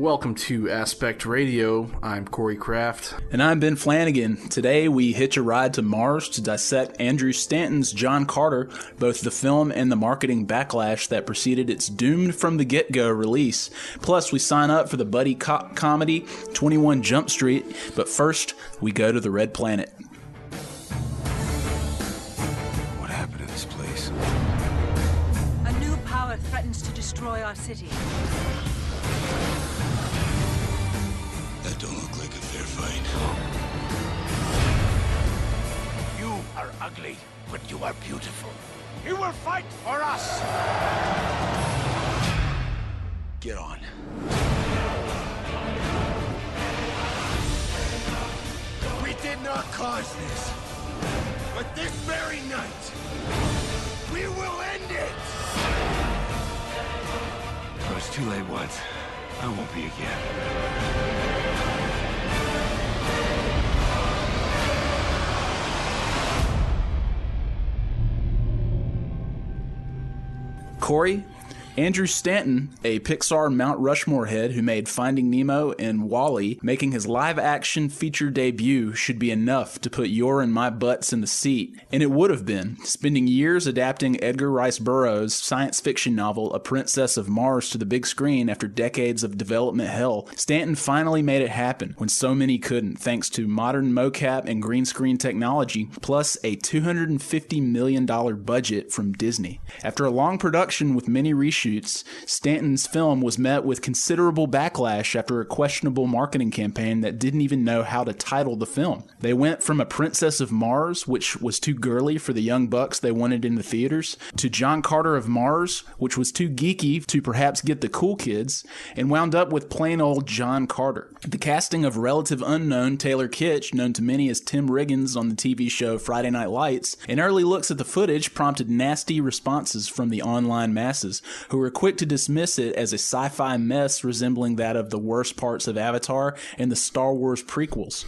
Welcome to Aspect Radio. I'm Corey Kraft. And I'm Ben Flanagan. Today we hitch a ride to Mars to dissect Andrew Stanton's John Carter, both the film and the marketing backlash that preceded its doomed from the get go release. Plus, we sign up for the buddy cop comedy 21 Jump Street. But first, we go to the Red Planet. Andrew Stanton, a Pixar Mount Rushmore head who made Finding Nemo and WALL-E, making his live action feature debut should be enough to put your and my butts in the seat. And it would have been. Spending years adapting Edgar Rice Burroughs' science fiction novel, A Princess of Mars, to the big screen after decades of development hell, Stanton finally made it happen when so many couldn't, thanks to modern mocap and green screen technology, plus a $250 million budget from Disney. After a long production with many reshoots, Stanton's film was met with considerable backlash after a questionable marketing campaign that didn't even know how to title the film. They went from A Princess of Mars, which was too girly for the young bucks they wanted in the theaters, to John Carter of Mars, which was too geeky to perhaps get the cool kids, and wound up with plain old John Carter. The casting of relative unknown Taylor Kitsch, known to many as Tim Riggins on the TV show Friday Night Lights, and early looks at the footage prompted nasty responses from the online masses, who were quick to dismiss it as a sci fi mess resembling that of the worst parts of Avatar and the Star Wars prequels.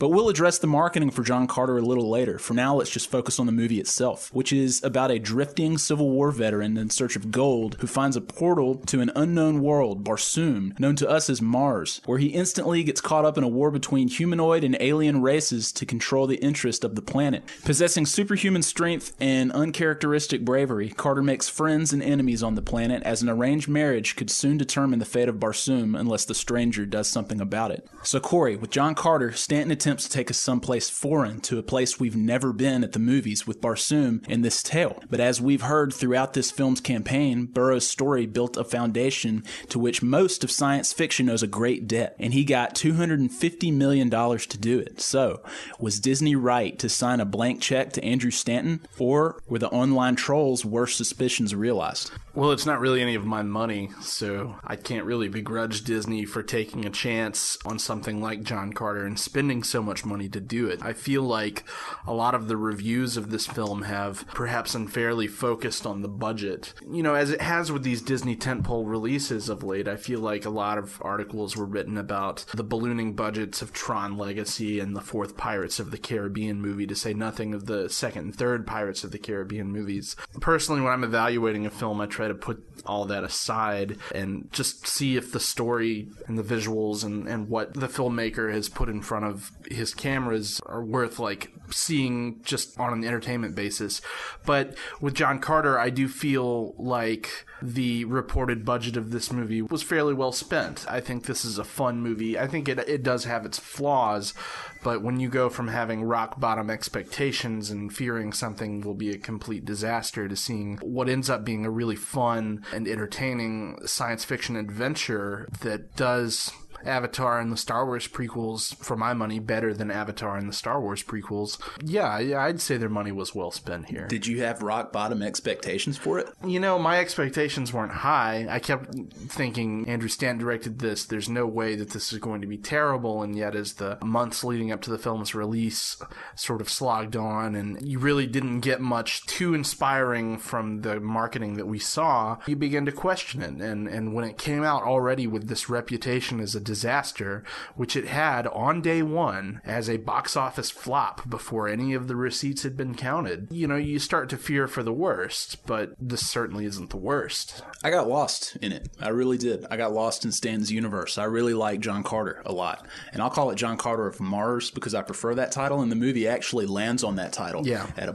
But we'll address the marketing for John Carter a little later. For now, let's just focus on the movie itself, which is about a drifting Civil War veteran in search of gold who finds a portal to an unknown world, Barsoom, known to us as Mars, where he instantly gets caught up in a war between humanoid and alien races to control the interest of the planet. Possessing superhuman strength and uncharacteristic bravery, Carter makes friends and enemies on the planet as an arranged marriage could soon determine the fate of Barsoom unless the stranger does something about it. So, Corey, with John Carter, Stanton attempts to take us someplace foreign to a place we've never been at the movies with Barsoom in this tale. But as we've heard throughout this film's campaign, Burroughs' story built a foundation to which most of science fiction owes a great debt, and he got $250 million to do it. So, was Disney right to sign a blank check to Andrew Stanton, or were the online trolls' worst suspicions realized? Well, it's not really any of my money, so I can't really begrudge Disney for taking a chance on something like John Carter and spending so much money to do it. I feel like a lot of the reviews of this film have perhaps unfairly focused on the budget. You know, as it has with these Disney tentpole releases of late, I feel like a lot of articles were written about the ballooning budgets of Tron Legacy and the fourth Pirates of the Caribbean movie, to say nothing of the second and third Pirates of the Caribbean movies. Personally, when I'm evaluating a film, I try to put all that aside and just see if the story and the visuals and, and what the filmmaker has put in front of his cameras are worth like seeing just on an entertainment basis. But with John Carter, I do feel like the reported budget of this movie was fairly well spent. I think this is a fun movie. I think it it does have its flaws, but when you go from having rock bottom expectations and fearing something will be a complete disaster to seeing what ends up being a really fun and entertaining science fiction adventure that does Avatar and the Star Wars prequels, for my money, better than Avatar and the Star Wars prequels. Yeah, yeah, I'd say their money was well spent here. Did you have rock bottom expectations for it? You know, my expectations weren't high. I kept thinking Andrew Stanton directed this. There's no way that this is going to be terrible. And yet, as the months leading up to the film's release sort of slogged on, and you really didn't get much too inspiring from the marketing that we saw, you begin to question it. And and when it came out already with this reputation as a disaster, which it had on day one as a box office flop before any of the receipts had been counted, you know, you start to fear for the worst, but this certainly isn't the worst. I got lost in it. I really did. I got lost in Stan's universe. I really like John Carter a lot. And I'll call it John Carter of Mars because I prefer that title. And the movie actually lands on that title Yeah. at a.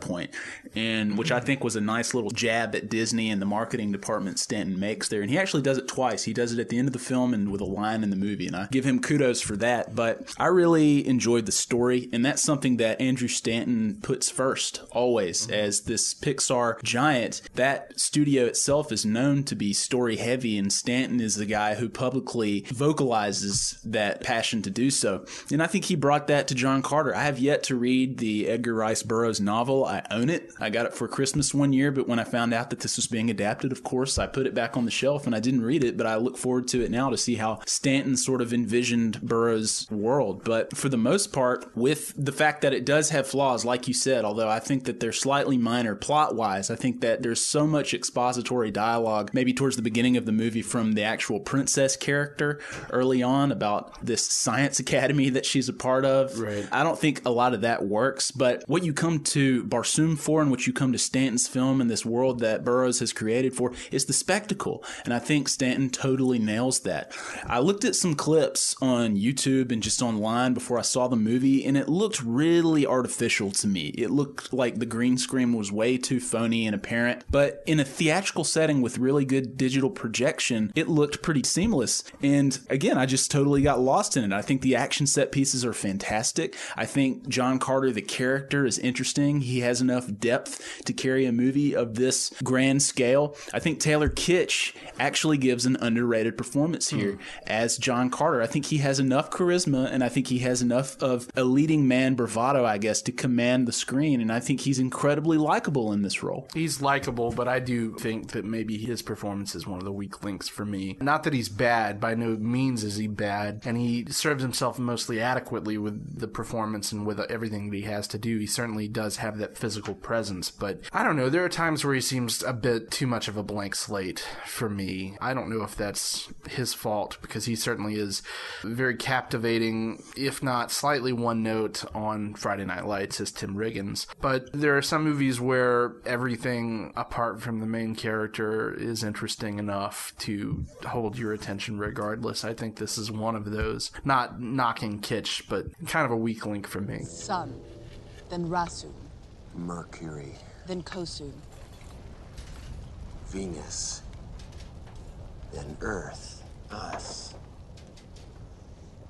And which I think was a nice little jab at Disney and the marketing department Stanton makes there. And he actually does it twice. He does it at the end of the film and with a line in the movie. And I give him kudos for that. But I really enjoyed the story. And that's something that Andrew Stanton puts first always mm-hmm. as this Pixar giant. That studio itself is known to be story heavy, and Stanton is the guy who publicly vocalizes that passion to do so. And I think he brought that to John Carter. I have yet to read the Edgar Rice Burroughs novel. I own it. I got it for Christmas one year, but when I found out that this was being adapted, of course, I put it back on the shelf and I didn't read it, but I look forward to it now to see how Stanton sort of envisioned Burroughs' world. But for the most part, with the fact that it does have flaws, like you said, although I think that they're slightly minor plot wise, I think that there's so much expository dialogue, maybe towards the beginning of the movie from the actual princess character early on about this science academy that she's a part of. Right. I don't think a lot of that works, but what you come to Barsoom for and what you come to Stanton's film and this world that Burroughs has created for is the spectacle. And I think Stanton totally nails that. I looked at some clips on YouTube and just online before I saw the movie, and it looked really artificial to me. It looked like the green screen was way too phony and apparent, but in a theatrical setting with really good digital projection, it looked pretty seamless. And again, I just totally got lost in it. I think the action set pieces are fantastic. I think John Carter, the character, is interesting. He has enough depth to carry a movie of this grand scale. I think Taylor Kitsch actually gives an underrated performance here hmm. as John Carter. I think he has enough charisma and I think he has enough of a leading man bravado, I guess, to command the screen. And I think he's incredibly likable in this role. He's likable, but I do think that maybe his performance is one of the weak links for me. Not that he's bad, by no means is he bad, and he serves himself mostly adequately with the performance and with everything that he has to do. He certainly does have that physical presence, but I don't know. There are times where he seems a bit too much of a blank slate for me. I don't know if that's his fault because he certainly is very captivating, if not slightly one note on Friday Night Lights as Tim Riggins. But there are some movies where everything apart from the main character is interesting enough to hold your attention regardless. I think this is one of those. Not knocking Kitsch, but kind of a weak link for me. Sun, then Rasu, Mercury, then Kosu. Venus, then Earth, us.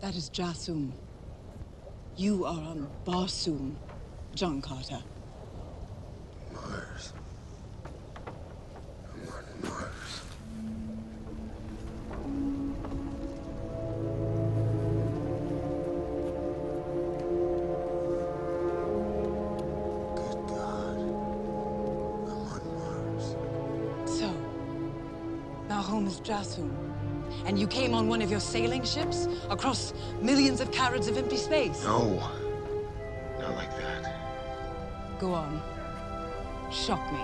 That is Jasoom. You are on Barsoom, John Carter. Mars. And you came on one of your sailing ships across millions of carats of empty space. No. Not like that. Go on. Shock me.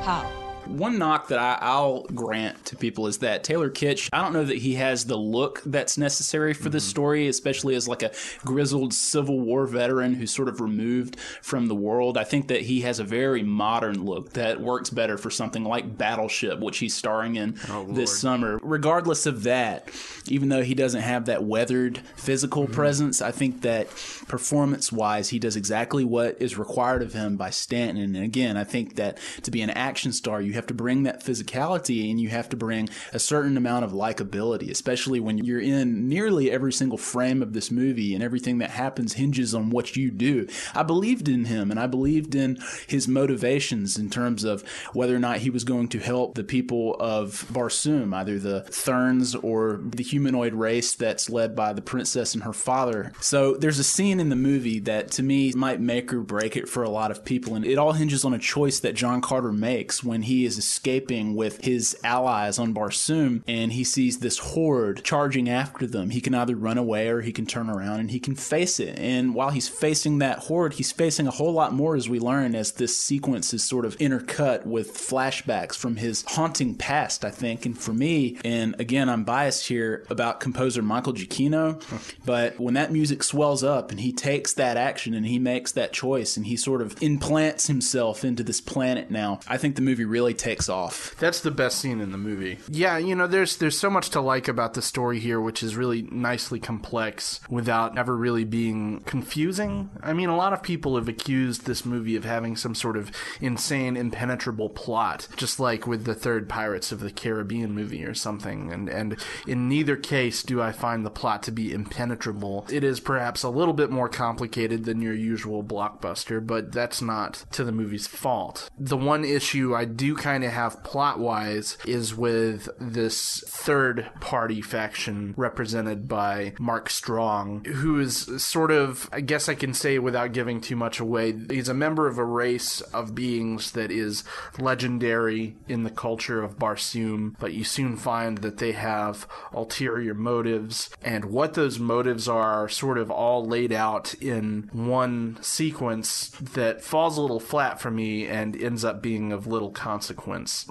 How? One knock that I, I'll grant to people is that Taylor Kitsch, I don't know that he has the look that's necessary for this mm-hmm. story, especially as like a grizzled Civil War veteran who's sort of removed from the world. I think that he has a very modern look that works better for something like Battleship, which he's starring in oh, this summer. Regardless of that, even though he doesn't have that weathered physical mm-hmm. presence, I think that performance wise, he does exactly what is required of him by Stanton. And again, I think that to be an action star, you have to bring that physicality and you have to bring a certain amount of likability, especially when you're in nearly every single frame of this movie and everything that happens hinges on what you do. I believed in him and I believed in his motivations in terms of whether or not he was going to help the people of Barsoom, either the Therns or the humanoid race that's led by the princess and her father. So there's a scene in the movie that to me might make or break it for a lot of people, and it all hinges on a choice that John Carter makes when he is escaping with his allies on Barsoom and he sees this horde charging after them. He can either run away or he can turn around and he can face it. And while he's facing that horde, he's facing a whole lot more as we learn as this sequence is sort of intercut with flashbacks from his haunting past, I think. And for me, and again, I'm biased here about composer Michael Giacchino, but when that music swells up and he takes that action and he makes that choice and he sort of implants himself into this planet now, I think the movie really takes off. That's the best scene in the movie. Yeah, you know, there's there's so much to like about the story here, which is really nicely complex without ever really being confusing. I mean, a lot of people have accused this movie of having some sort of insane, impenetrable plot, just like with the third Pirates of the Caribbean movie or something. And and in neither case do I find the plot to be impenetrable. It is perhaps a little bit more complicated than your usual blockbuster, but that's not to the movie's fault. The one issue I do kind of have plot wise is with this third party faction represented by Mark Strong, who is sort of, I guess I can say without giving too much away, he's a member of a race of beings that is legendary in the culture of Barsoom, but you soon find that they have ulterior motives, and what those motives are are sort of all laid out in one sequence that falls a little flat for me and ends up being of little consequence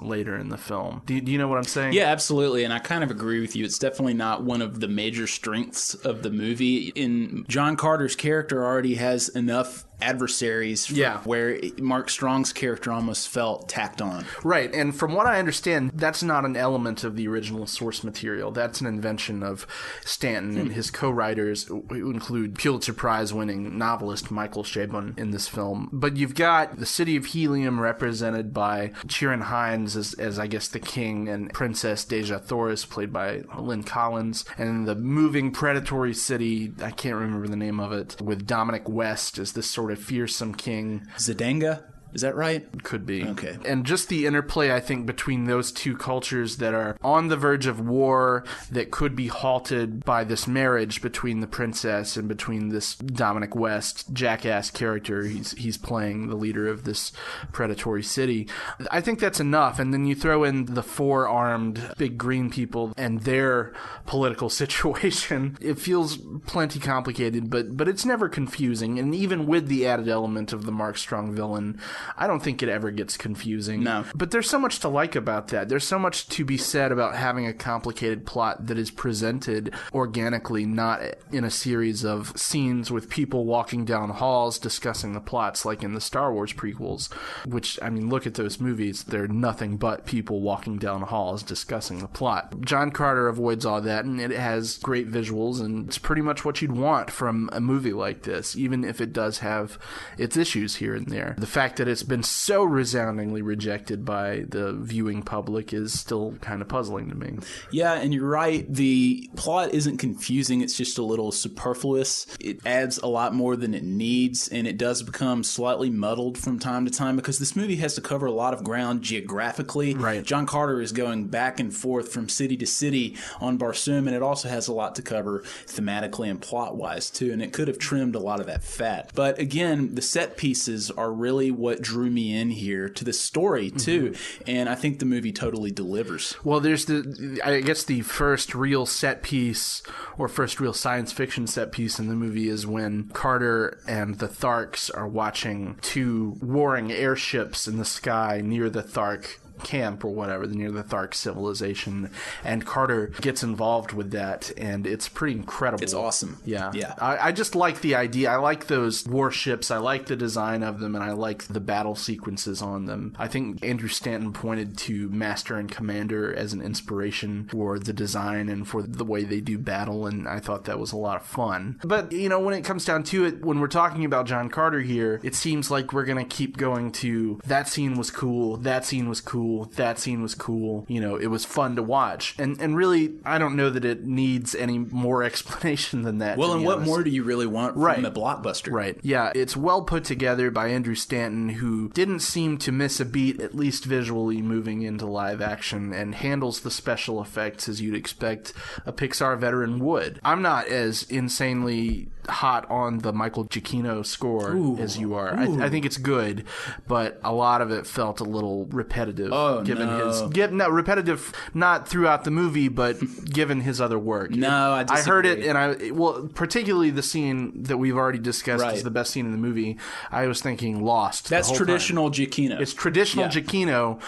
later in the film. Do you, do you know what I'm saying? Yeah, absolutely. And I kind of agree with you. It's definitely not one of the major strengths of the movie. In John Carter's character already has enough adversaries Yeah. where Mark Strong's character almost felt tacked on. Right, and from what I understand, that's not an element of the original source material. That's an invention of Stanton and hmm. his co-writers, who include Pulitzer Prize-winning novelist Michael Chabon in this film. But you've got the city of Helium represented by Ciarán Hinds as, as I guess the king, and Princess Dejah Thoris played by Lynn Collins, and the moving predatory city. I can't remember the name of it, with Dominic West as this sort of fearsome king. Zodanga, is that right? Could be. Okay. And just the interplay, I think, between those two cultures that are on the verge of war that could be halted by this marriage between the princess and between this Dominic West jackass character. He's he's playing the leader of this predatory city. I think that's enough. And then you throw in the four armed big green people and their political situation. It feels plenty complicated, but but it's never confusing. And even with the added element of the Mark Strong villain, I don't think it ever gets confusing. No. But there's so much to like about that. There's so much to be said about having a complicated plot that is presented organically, not in a series of scenes with people walking down halls discussing the plots like in the Star Wars prequels, which, I mean, look at those movies. They're nothing but people walking down halls discussing the plot. John Carter avoids all that, and it has great visuals, and it's pretty much what you'd want from a movie like this, even if it does have its issues here and there. The fact that it's been so resoundingly rejected by the viewing public is still kind of puzzling to me. Yeah, and you're right. The plot isn't confusing, it's just a little superfluous. It adds a lot more than it needs, and it does become slightly muddled from time to time because this movie has to cover a lot of ground geographically. Right. John Carter is going back and forth from city to city on Barsoom, and it also has a lot to cover thematically and plot wise, too, and it could have trimmed a lot of that fat. But again, the set pieces are really what drew me in here to the story, mm-hmm. too, and I think the movie totally delivers. Well, there's the, I guess the first real set piece or first real science fiction set piece in the movie is when Carter and the Tharks are watching two warring airships in the sky near the Thark camp or whatever near the Thark civilization and Carter gets involved with that and it's pretty incredible. It's awesome. Yeah. Yeah. I, I just like the idea. I like those warships. I like the design of them and I like the battle sequences on them. I think Andrew Stanton pointed to Master and Commander as an inspiration for the design and for the way they do battle and I thought that was a lot of fun. But, you know, when it comes down to it, when we're talking about John Carter here, it seems like we're going to keep going to that scene was cool, that scene was cool, that scene was cool. You know, it was fun to watch. And and really, I don't know that it needs any more explanation than that. Well, and what honest. more do you really want right. from a blockbuster? Right. Yeah, it's well put together by Andrew Stanton, who didn't seem to miss a beat, at least visually, moving into live action, and handles the special effects as you'd expect a Pixar veteran would. I'm not as insanely hot on the Michael Giacchino score as you are. I, I think it's good, but a lot of it felt a little repetitive. Oh, given no. his give no repetitive not throughout the movie, but given his other work. No, I I heard it, and I well, particularly the scene that we've already discussed Right. is the best scene in the movie. I was thinking Lost. That's whole time. traditional Giacchino. It's traditional Yeah. Giacchino,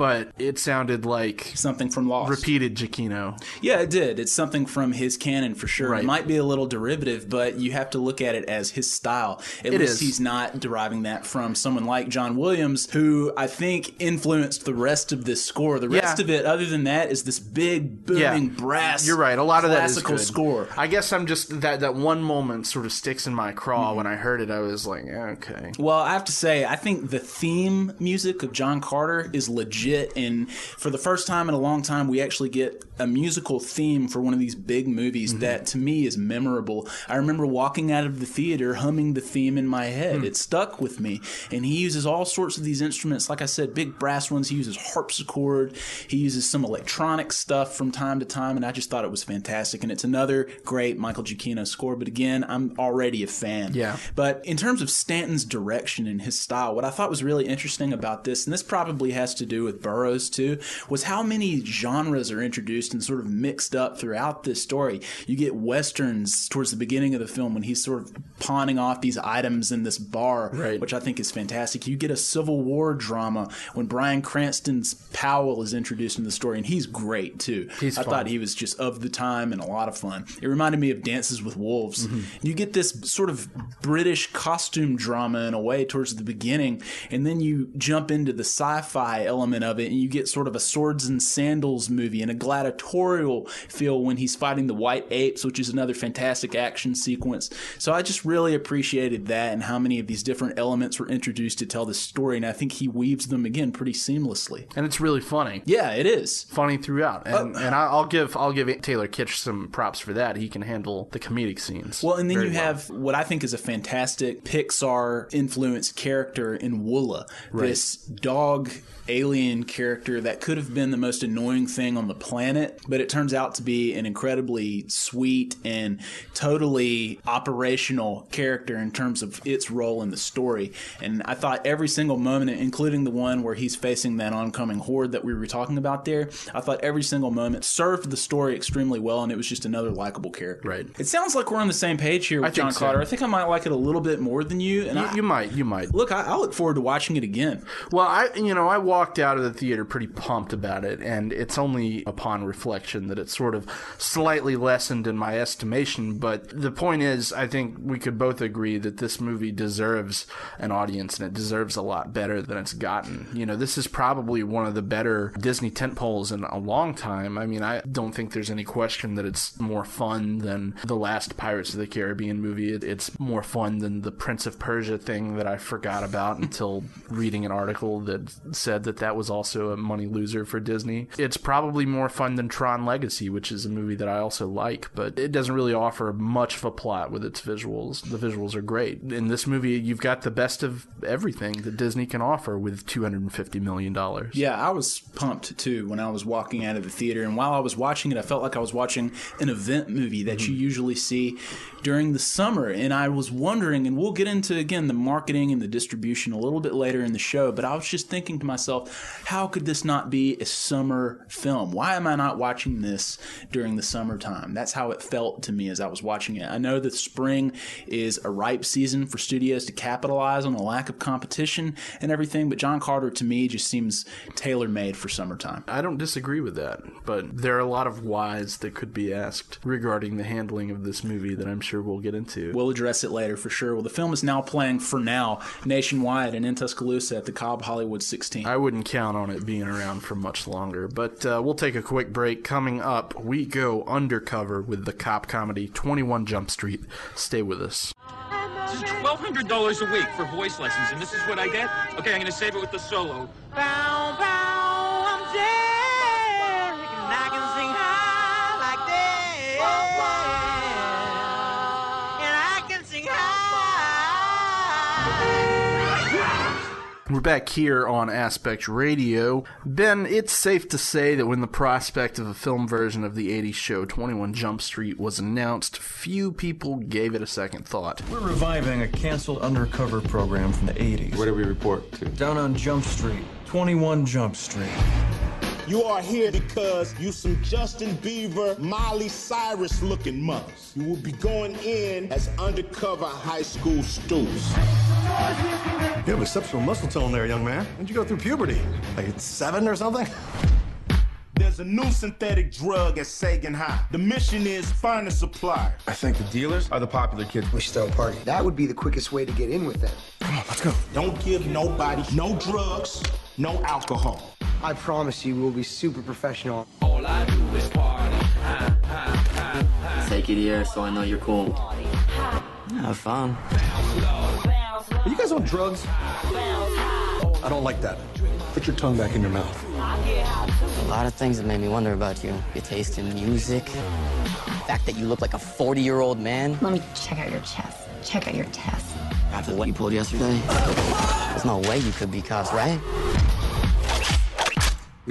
but it sounded like something from Lost. repeated Giacchino. Yeah, it did. It's something from his canon for sure. Right. It might be a little derivative, but you have to look at it as his style. At It least is. he's not deriving that from someone like John Williams, who I think influenced the rest of this score. The rest Yeah. of it, other than that, is this big booming brass. You're right. A lot of that is classical good. score. I guess I'm just that that one moment sort of sticks in my craw. Mm-hmm. When I heard it, I was like, okay. Well, I have to say, I think the theme music of John Carter is legit. And for the first time in a long time, we actually get a musical theme for one of these big movies Mm-hmm. that to me is memorable. I remember walking out of the theater humming the theme in my head. Hmm. It stuck with me. And he uses all sorts of these instruments. Like I said, big brass ones. He uses harpsichord. He uses some electronic stuff from time to time. And I just thought it was fantastic. And it's another great Michael Giacchino score. But again, I'm already a fan. Yeah. But in terms of Stanton's direction and his style, what I thought was really interesting about this, and this probably has to do with Burroughs too, was how many genres are introduced and sort of mixed up throughout this story. You get westerns towards the beginning of the film when he's sort of pawning off these items in this bar, Right. which I think is fantastic. You get a Civil War drama when Bryan Cranston's Powell is introduced in the story, and he's great too. He's I fun. thought he was just of the time and a lot of fun. It reminded me of Dances with Wolves. Mm-hmm. You get this sort of British costume drama in a way towards the beginning, and then you jump into the sci-fi element of it, and you get sort of a swords and sandals movie and a gladiatorial feel when he's fighting the white apes, which is another fantastic action sequence. So I just really appreciated that and how many of these different elements were introduced to tell the story, and I think he weaves them again pretty seamlessly. And it's really funny. Yeah, it is. Funny throughout, and, Oh. and I'll give I'll give Taylor Kitsch some props for that. He can handle the comedic scenes. Well, and then you have what I think is a fantastic Pixar influenced character in Woola, this dog alien character that could have been the most annoying thing on the planet, but it turns out to be an incredibly sweet and totally operational character in terms of its role in the story. And I thought every single moment, including the one where he's facing that oncoming horde that we were talking about there, I thought every single moment served the story extremely well, and it was just another likable character. Right. It sounds like we're on the same page here with John so. Carter. I think I might like it a little bit more than you. And you, I, you might you might. look, I, I look forward to watching it again. Well, I you know I walked out of the theater pretty pumped about it, and it's only upon reflection that it's sort of slightly lessened in my estimation. But the point is, I think we could both agree that this movie deserves an audience, and it deserves a lot better than it's gotten. You know, this is probably one of the better Disney tentpoles in a long time. I mean, I don't think there's any question that it's more fun than the last Pirates of the Caribbean movie. It's more fun than the Prince of Persia thing that I forgot about until reading an article that said that that was also a money loser for Disney. It's probably more fun than Tron Legacy, which is a movie that I also like, but it doesn't really offer much of a plot with its visuals. The visuals are great. In this movie, you've got the best of everything that Disney can offer with $250 million. Yeah, I was pumped too when I was walking out of the theater. And while I was watching it, I felt like I was watching an event movie that you mm-hmm. usually see during the summer. And I was wondering, and we'll get into again the marketing and the distribution a little bit later in the show, but I was just thinking to myself, how could this not be a summer film? Why am I not watching this during the summertime? That's how it felt to me as I was watching it. I know that spring is a ripe season for studios to capitalize on the lack of competition and everything, but John Carter to me just seems tailor made for summertime. I don't disagree with that, but there are a lot of whys that could be asked regarding the handling of this movie that I'm sure we'll get into. We'll address it later for sure. Well, the film is now playing for now nationwide and in Tuscaloosa at the Cobb Hollywood 16. I wouldn't count on it being around for much longer, but uh, we'll take a quick break. Coming up, we go undercover with the cop comedy 21 Jump Street. Stay with us. This is twelve hundred dollars a week for voice lessons, and this is what I get. Okay, I'm gonna save it with the solo. Bow, bow, We're back here on Aspect Radio. Ben, it's safe to say that when the prospect of a film version of the 80s show 21 Jump Street was announced, few people gave it a second thought. We're reviving a canceled undercover program from the 80s. Where do we report to? Down on Jump Street. 21 Jump Street. You are here because you some Justin Bieber, Miley Cyrus looking mothers. You will be going in as undercover high school students. You have exceptional muscle tone there, young man. When'd you go through puberty? Like it's seven or something? There's a new synthetic drug at Sagan High. The mission is find a supplier. I think the dealers are the popular kids. We should throw a party. That would be the quickest way to get in with them. Come on, let's go. Don't give nobody no drugs, no alcohol. I promise you we'll be super professional. All I do is party. Take it here so I know you're cool. Have fun. Are you guys on drugs? I don't like that. Put your tongue back in your mouth. A lot of things have made me wonder about you. Your taste in music, the fact that you look like a 40 year old man. Let me check out your chest. Check out your test. After what you pulled yesterday, there's no way you could be cops, right?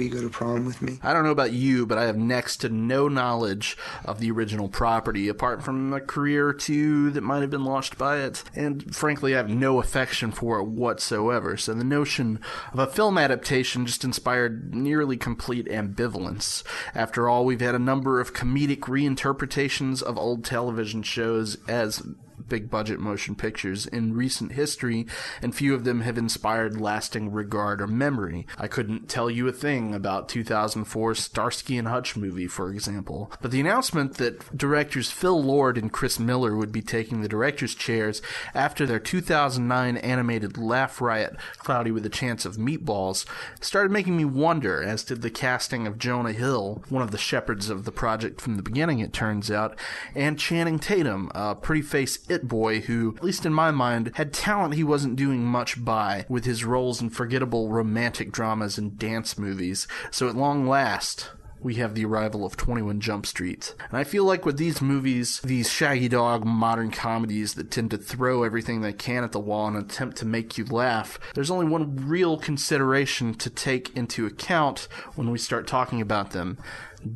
Will you go to prom with me? I don't know about you, but I have next to no knowledge of the original property, apart from a career or two that might have been launched by it. And frankly, I have no affection for it whatsoever. So the notion of a film adaptation just inspired nearly complete ambivalence. After all, we've had a number of comedic reinterpretations of old television shows as big budget motion pictures in recent history, and few of them have inspired lasting regard or memory. I couldn't tell you a thing about 2004's Starsky and Hutch movie, for example. But the announcement that directors Phil Lord and Chris Miller would be taking the director's chairs after their 2009 animated Laugh Riot, Cloudy with a Chance of Meatballs, started making me wonder, as did the casting of Jonah Hill, one of the shepherds of the project from the beginning, it turns out, and Channing Tatum, a pretty face it boy who, at least in my mind, had talent he wasn't doing much by with his roles in forgettable romantic dramas and dance movies. So at long last, we have the arrival of 21 Jump Street. And I feel like with these movies, these Shaggy Dog modern comedies that tend to throw everything they can at the wall and attempt to make you laugh, there's only one real consideration to take into account when we start talking about them.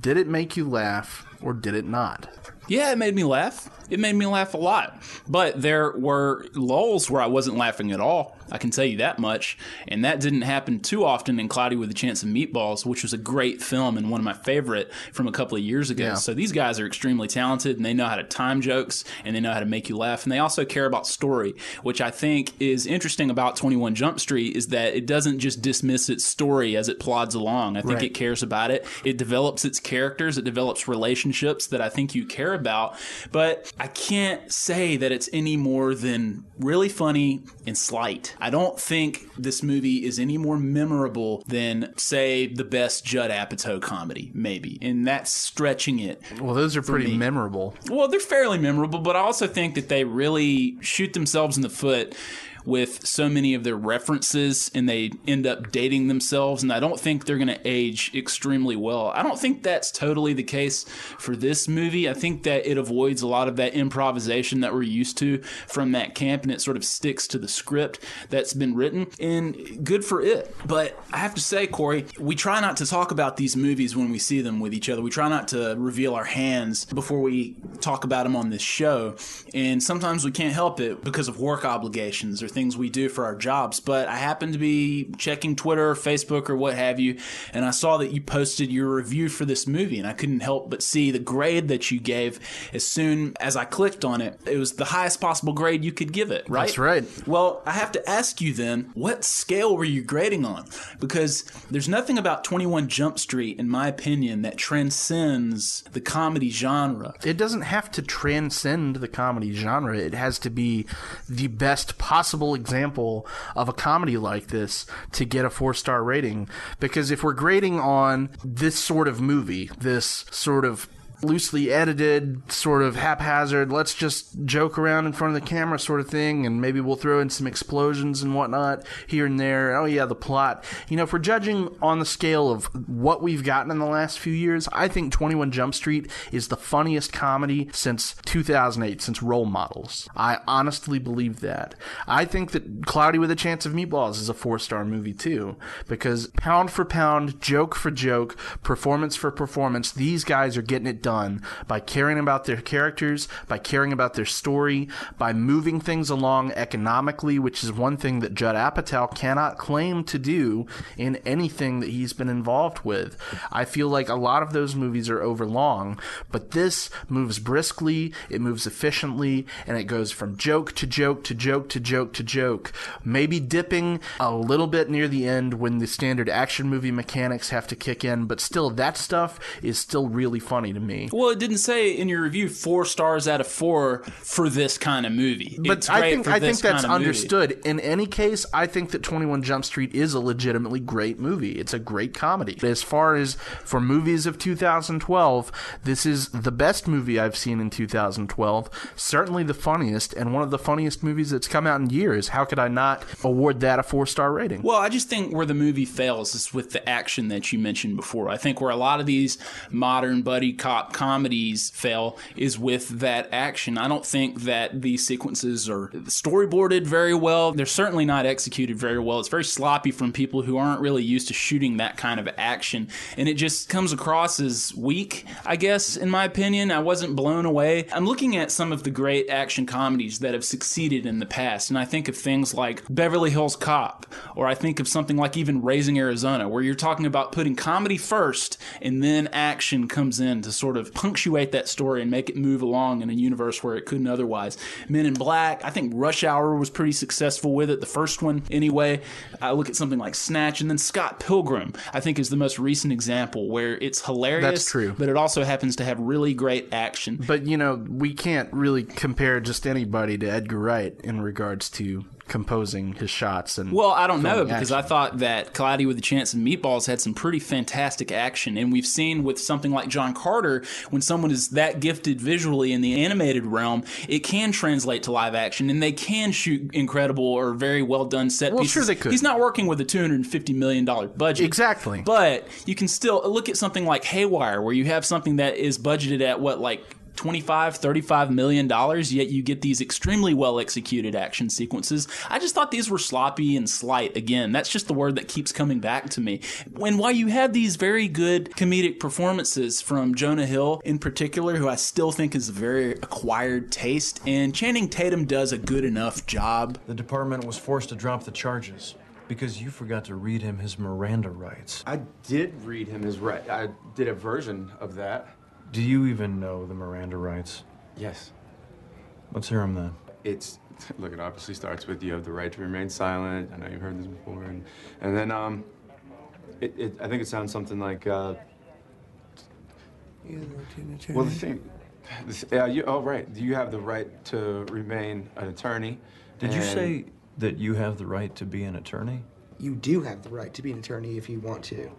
Did it make you laugh or did it not? Yeah, it made me laugh. It made me laugh a lot. But there were lulls where I wasn't laughing at all. I can tell you that much. And that didn't happen too often in Cloudy with a Chance of Meatballs, which was a great film and one of my favorite from a couple of years ago. Yeah. So these guys are extremely talented and they know how to time jokes and they know how to make you laugh. And they also care about story, which I think is interesting about 21 Jump Street is that it doesn't just dismiss its story as it plods along. I think Right. it cares about it. It develops its characters, it develops relationships that I think you care about. But I can't say that it's any more than really funny and slight. I don't think this movie is any more memorable than, say, the best Judd Apatow comedy, maybe. And that's stretching it. Well, those are pretty me. memorable. Well, they're fairly memorable, but I also think that they really shoot themselves in the foot with so many of their references and they end up dating themselves and I don't think they're going to age extremely well. I don't think that's totally the case for this movie. I think that it avoids a lot of that improvisation that we're used to from that camp and it sort of sticks to the script that's been written and good for it. But I have to say, Corey, we try not to talk about these movies when we see them with each other. We try not to reveal our hands before we talk about them on this show. And sometimes we can't help it because of work obligations or things we do for our jobs. But I happened to be checking Twitter or Facebook or what have you, and I saw that you posted your review for this movie, and I couldn't help but see the grade that you gave as soon as I clicked on it. It was the highest possible grade you could give it, right? That's right. Well, I have to ask you then, what scale were you grading on? Because there's nothing about 21 Jump Street, in my opinion, that transcends the comedy genre. It doesn't have to transcend the comedy genre. It has to be the best possible example of a comedy like this to get a four star rating. Because if we're grading on this sort of movie, this sort of loosely edited, sort of haphazard, let's just joke around in front of the camera sort of thing, and maybe we'll throw in some explosions and whatnot here and there. Oh, yeah, the plot. You know, if we're judging on the scale of what we've gotten in the last few years, I think 21 Jump Street is the funniest comedy since 2008, since Role Models. I honestly believe that. I think that Cloudy with a Chance of Meatballs is a four star movie too, because pound for pound, joke for joke, performance for performance, these guys are getting it done by caring about their characters, by caring about their story, by moving things along economically, which is one thing that Judd Apatow cannot claim to do in anything that he's been involved with. I feel like a lot of those movies are overlong, but this moves briskly, it moves efficiently, and it goes from joke to joke to joke to joke to joke. Maybe dipping a little bit near the end when the standard action movie mechanics have to kick in, but still, that stuff is still really funny to me. Well, it didn't say in your review four stars out of four for this kind of movie. But It's I think I think that's of movie. understood. In any case, I think that Twenty One Jump Street is a legitimately great movie. It's a great comedy. As far as for movies of 2012, this is the best movie I've seen in 2012. Certainly the funniest, and one of the funniest movies that's come out in years. How could I not award that a four star rating? Well, I just think where the movie fails is with the action that you mentioned before. I think where a lot of these modern buddy cop comedies fail is with that action. I don't think that these sequences are storyboarded very well. They're certainly not executed very well. It's very sloppy from people who aren't really used to shooting that kind of action. And it just comes across as weak, I guess, in my opinion. I wasn't blown away. I'm looking at some of the great action comedies that have succeeded in the past, and I think of things like Beverly Hills Cop, or I think of something like even Raising Arizona, where you're talking about putting comedy first and then action comes in to sort of punctuate that story and make it move along in a universe where it couldn't otherwise. Men in Black, I think Rush Hour was pretty successful with it, the first one anyway. I look at something like Snatch, and then Scott Pilgrim, I think is the most recent example where it's hilarious, That's true. but it also happens to have really great action. But you know, we can't really compare just anybody to Edgar Wright in regards to composing his shots and Well, I don't know because action. I thought that Cloudy with a Chance of Meatballs had some pretty fantastic action, and we've seen with something like John Carter, when someone is that gifted visually in the animated realm, it can translate to live action, and they can shoot incredible or very well done set Well, pieces. sure they could. He's not working with a two hundred and fifty million dollar budget, exactly, but you can still look at something like Haywire, where you have something that is budgeted at what like 25 35 million dollars yet you get these extremely well executed action sequences i just thought these were sloppy and slight again that's just the word that keeps coming back to me when while you have these very good comedic performances from jonah hill in particular who i still think is a very acquired taste and channing tatum does a good enough job The department was forced to drop the charges because you forgot to read him his Miranda rights. I did read him his right. I did a version of that. Do you even know the Miranda rights? Yes. Let's hear them then. It's look. It obviously starts with you have the right to remain silent. I know you've heard this before, and and then um, it, it I think it sounds something like uh. Well, the thing, this, yeah, you. Oh, right. Do you have the right to remain an attorney. Did you say that you have the right to be an attorney? You do have the right to be an attorney if you want to.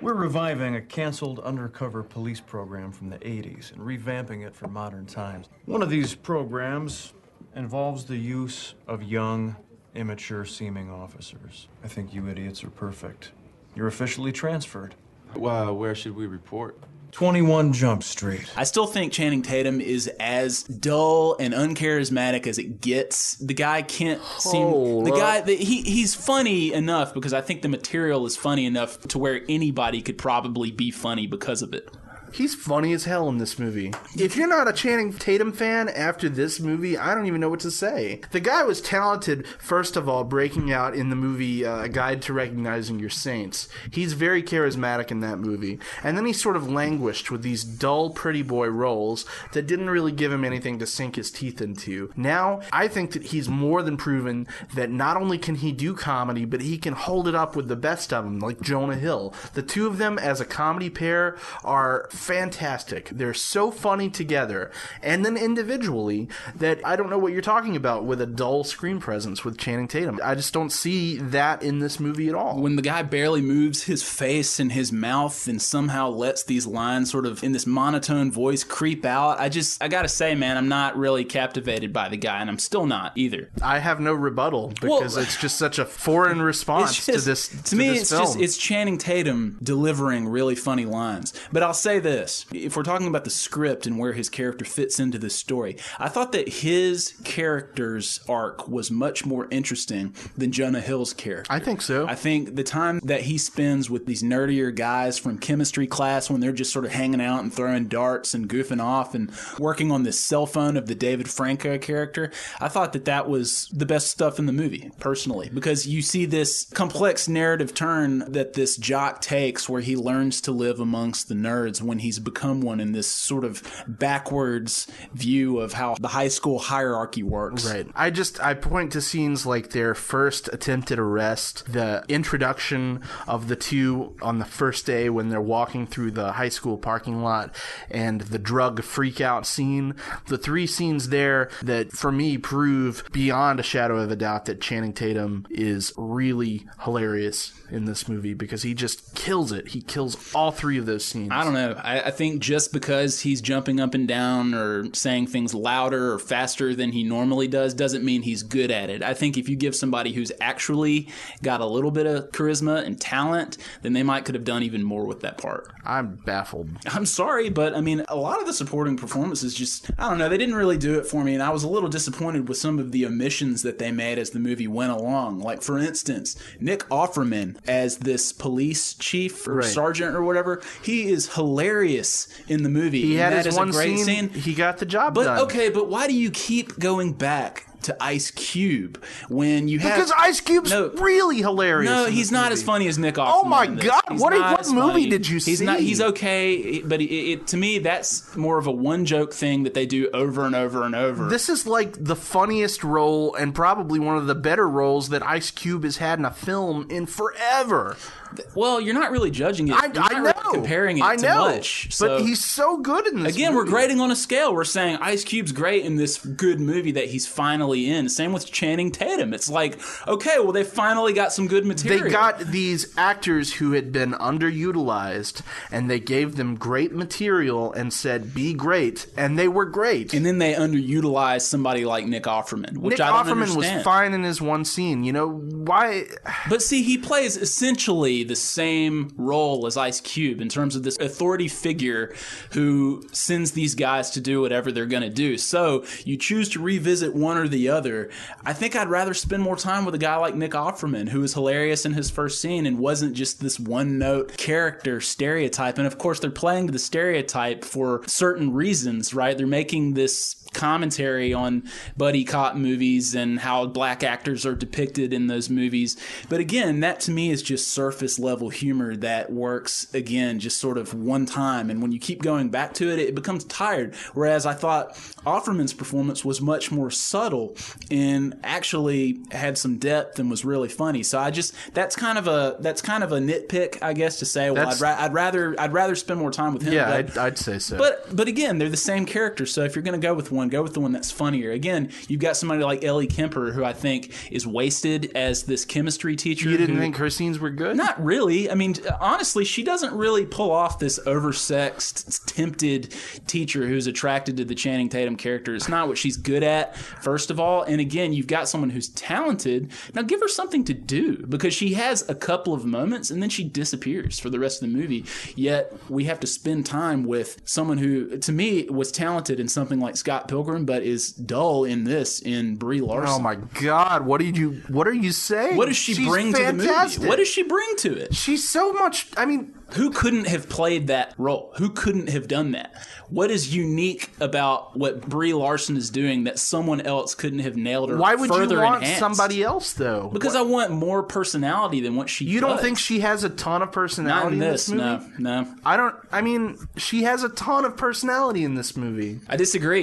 We're reviving a canceled undercover police program from the 80s and revamping it for modern times. One of these programs involves the use of young, immature seeming officers. I think you idiots are perfect. You're officially transferred. Well, where should we report? 21 Jump Street. I still think Channing Tatum is as dull and uncharismatic as it gets. The guy can't seem Hold the up. guy the, he he's funny enough because I think the material is funny enough to where anybody could probably be funny because of it. He's funny as hell in this movie. If you're not a Channing Tatum fan after this movie, I don't even know what to say. The guy was talented, first of all, breaking out in the movie uh, A Guide to Recognizing Your Saints. He's very charismatic in that movie. And then he sort of languished with these dull, pretty boy roles that didn't really give him anything to sink his teeth into. Now, I think that he's more than proven that not only can he do comedy, but he can hold it up with the best of them, like Jonah Hill. The two of them as a comedy pair are fantastic. They're so funny together, and then individually that I don't know what you're talking about with a dull screen presence with Channing Tatum. I just don't see that in this movie at all. When the guy barely moves his face and his mouth and somehow lets these lines sort of in this monotone voice creep out, I just, I gotta say, man, I'm not really captivated by the guy, and I'm still not either. I have no rebuttal Well, because it's just such a foreign response just- to this. To, me, this it's film. just it's Channing Tatum delivering really funny lines. But I'll say this: if we're talking about the script and where his character fits into this story, I thought that his character's arc was much more interesting than Jonah Hill's character. I think so. I think the time that he spends with these nerdier guys from chemistry class when they're just sort of hanging out and throwing darts and goofing off and working on this cell phone of the David Franco character, I thought that that was the best stuff in the movie, personally, because you see this complex narrative turn that this jock takes where he learns to live amongst the nerds when he's become one in this sort of backwards view of how the high school hierarchy works. Right. I just I point to scenes like their first attempted arrest, the introduction of the two on the first day when they're walking through the high school parking lot, and the drug freak out scene. The three scenes there that for me prove beyond a shadow of a doubt that Channing Tatum is really hilarious in this movie because he just kills it. He kills all three of those scenes. I don't know. I, I think just because he's jumping up and down or saying things louder or faster than he normally does doesn't mean he's good at it. I think if you give somebody who's actually got a little bit of charisma and talent, then they might could have done even more with that part. I'm baffled. I'm sorry, but I mean, a lot of the supporting performances just, I don't know, they didn't really do it for me. And I was a little disappointed with some of the omissions that they made as the movie went along. Like, for instance, Nick Offerman as this police chief or Right. sergeant or whatever, he is hilarious in the movie. He had his is a one great scene, He got the job But done. okay, but why do you keep going back? To Ice Cube when you have Because Ice Cube's No. really hilarious. no, he's not movie. as funny as Nick oh Offerman. Oh my. God, what- what movie funny. did you he's Not, see? he's okay, but it, it, to me, that's more of a one joke thing that they do over and over and over. This is like the funniest role and probably one of the better roles that Ice Cube has had in a film in forever. Well, you're not really judging it. I, I not know. really comparing it I to know. much. So. but he's so good in this. Again, movie. we're grading on a scale. We're saying Ice Cube's great in this good movie that he's finally in. Same with Channing Tatum. It's like, okay, well, they finally got some good material. They got these actors who had been underutilized, and they gave them great material and said, "Be great," and they were great. and then they underutilized somebody like Nick Offerman, which Nick I don't Offerman was fine in his one scene. You know why? But see, he plays essentially the same role as Ice Cube in terms of this authority figure who sends these guys to do whatever they're going to do. So you choose to revisit one or the other. I think I'd rather spend more time with a guy like Nick Offerman, who was hilarious in his first scene and wasn't just this one note character stereotype. And of course, they're playing the stereotype for certain reasons, right? They're making this commentary on buddy cop movies and how black actors are depicted in those movies. But again, that to me is just surface level humor that works again just sort of one time and when you keep going back to it it becomes tired. Whereas I thought Offerman's performance was much more subtle and actually had some depth and was really funny. So I just that's kind of a that's kind of a nitpick I guess to say well I'd, ra- I'd rather I'd rather spend more time with him. Yeah, but- I'd, I'd say so. but but again, they're the same character. So if you're going to go with one, go with the one that's funnier. Again, you've got somebody like Ellie Kemper, who I think is wasted as this chemistry teacher. you didn't who- think her scenes were good? Not really. I mean, honestly, she doesn't really pull off this oversexed, tempted teacher who's attracted to the Channing Tatum character. It's not what she's good at, first of all. And again, you've got someone who's talented. Now give her something to do because she has a couple of moments and then she disappears for the rest of the movie. Yet we have to spend time with someone who, to me, was talented in something like Scott Pilgrim, but is dull in this in Brie oh Larson. Oh my God! What did you? What are you saying? What does she She's bring to the movie? What does she bring to it? She's so much. I mean, who couldn't have played that role? Who couldn't have done that? What is unique about what Brie Larson is doing that someone else couldn't have nailed or why would you want enhanced? somebody else though? Because I want more personality than what she. You don't think she has a ton of personality in in this? this movie? No, no. I don't. I mean, she has a ton of personality in this movie. I disagree.